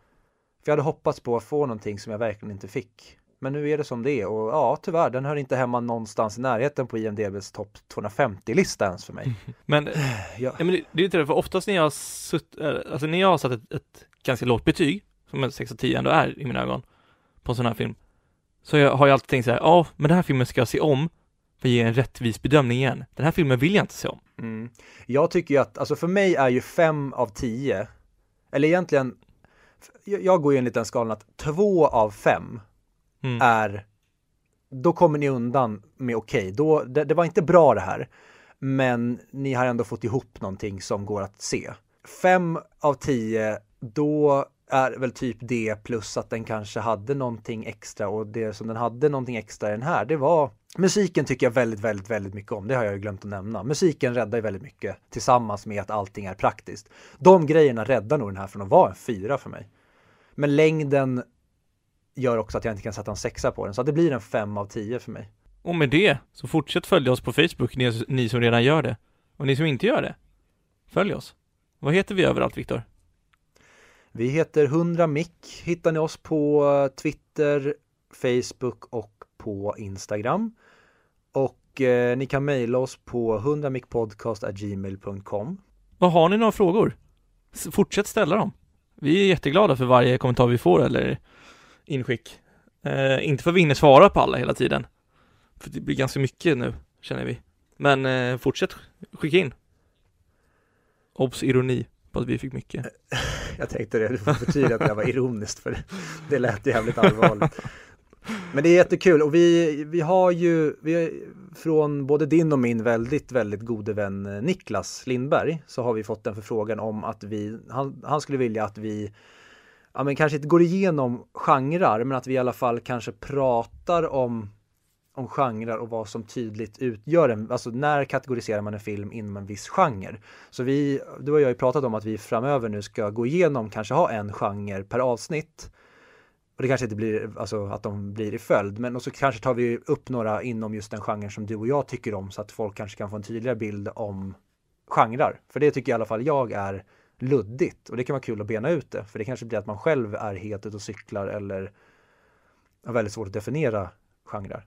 För jag hade hoppats på att få någonting som jag verkligen inte fick. Men nu är det som det är och ja, tyvärr, den hör inte hemma någonstans i närheten på IMDBs topp 250-lista ens för mig. Men, Ja. men det, det är inte det, för oftast när jag har sutt, äh, alltså när jag har satt ett, ett ganska lågt betyg, som en 6 av 10 ändå är i mina ögon, på en sån här film, så jag har jag alltid tänkt så här, ja, men den här filmen ska jag se om för att ge en rättvis bedömning igen. Den här filmen vill jag inte se om. Mm. Jag tycker ju att, alltså för mig är ju fem av tio, eller egentligen, jag går ju enligt den skalan att två av fem Mm. är då kommer ni undan med okej. Då det, det var inte bra det här, men ni har ändå fått ihop någonting som går att se. Fem av tio, då är väl typ det plus att den kanske hade någonting extra och det som den hade någonting extra i den här, det var Musiken tycker jag väldigt, väldigt, väldigt mycket om. Det har jag ju glömt att nämna. Musiken räddar ju väldigt mycket tillsammans med att allting är praktiskt. De grejerna räddar nog den här från att vara en fyra för mig. Men längden gör också att jag inte kan sätta en sexa på den, så det blir en fem av tio för mig. Och med det, så fortsätt följa oss på Facebook, ni, ni som redan gör det. Och ni som inte gör det, följ oss. Vad heter vi överallt, Viktor? Vi heter 100 mick, hittar ni oss på Twitter, Facebook och på Instagram. Och eh, ni kan mejla oss på 100mickpodcast.gmail.com Vad har ni några frågor? Fortsätt ställa dem. Vi är jätteglada för varje kommentar vi får eller inskick. Eh, inte för att vi hinner svara på alla hela tiden. För det blir ganska mycket nu, känner vi. Men eh, fortsätt skicka in. Obs ironi på att vi fick mycket. Jag tänkte det, du får förtydliga att det var ironiskt för det, det lät jävligt allvarligt. Men det är jättekul och vi, vi har ju vi har, från både din och min väldigt, väldigt gode vän eh, Niklas Lindberg så har vi fått en förfrågan om att vi, han, han skulle vilja att vi ja men kanske inte går igenom genrer men att vi i alla fall kanske pratar om om genrer och vad som tydligt utgör en, alltså när kategoriserar man en film inom en viss genre? Så vi, du och jag har ju pratat om att vi framöver nu ska gå igenom, kanske ha en genre per avsnitt. Och det kanske inte blir, alltså att de blir i följd, men och så kanske tar vi upp några inom just den genren som du och jag tycker om så att folk kanske kan få en tydligare bild om genrer. För det tycker i alla fall jag är luddigt och det kan vara kul att bena ut det. För det kanske blir att man själv är helt ute och cyklar eller har väldigt svårt att definiera genrer.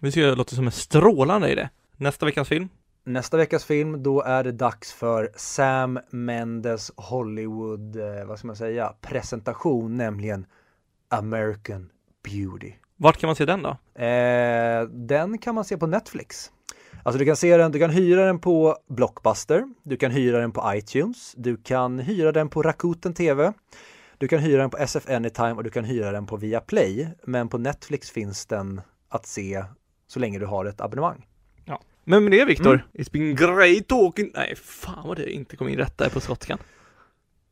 Vi ska låta som en strålande idé. Nästa veckans film. Nästa veckas film, då är det dags för Sam Mendes Hollywood, eh, vad ska man säga, presentation, nämligen American Beauty. Vart kan man se den då? Eh, den kan man se på Netflix. Alltså du kan se den, du kan hyra den på Blockbuster, du kan hyra den på iTunes, du kan hyra den på Rakuten TV, du kan hyra den på SF Anytime och du kan hyra den på Viaplay. Men på Netflix finns den att se så länge du har ett abonnemang. Men med det Viktor, Mm. it's been great talking... Nej, fan vad det inte kom in rätt där på skotskan.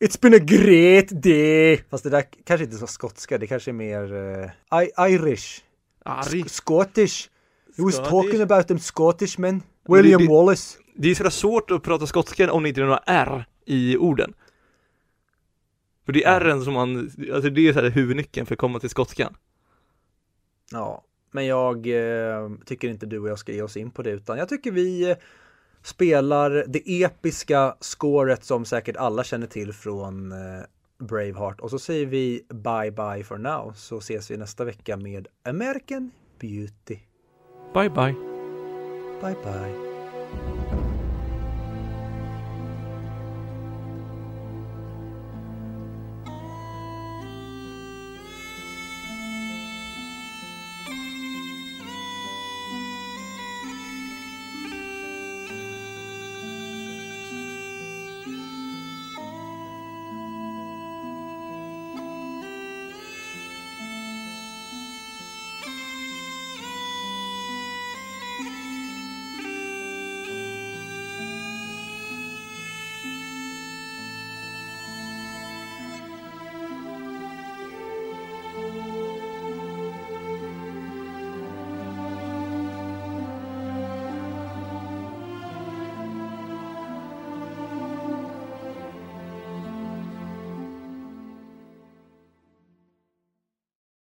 It's been a great day! Fast det där kanske inte är så skotska, det kanske är mer I- Irish. Sk- Scottish. He was Scottish. talking about them Scottish men. Det- William det- Wallace. Det är sådär svårt att prata skotska om det inte är några R i orden. För det är R'n som man, alltså det är såhär huvudnyckeln för att komma till skotskan. Ja, men jag eh, tycker inte du och jag ska ge oss in på det utan jag tycker vi eh, spelar det episka scoret som säkert alla känner till från eh, Braveheart och så säger vi bye bye for now så ses vi nästa vecka med American Beauty. Bye bye. Bye bye.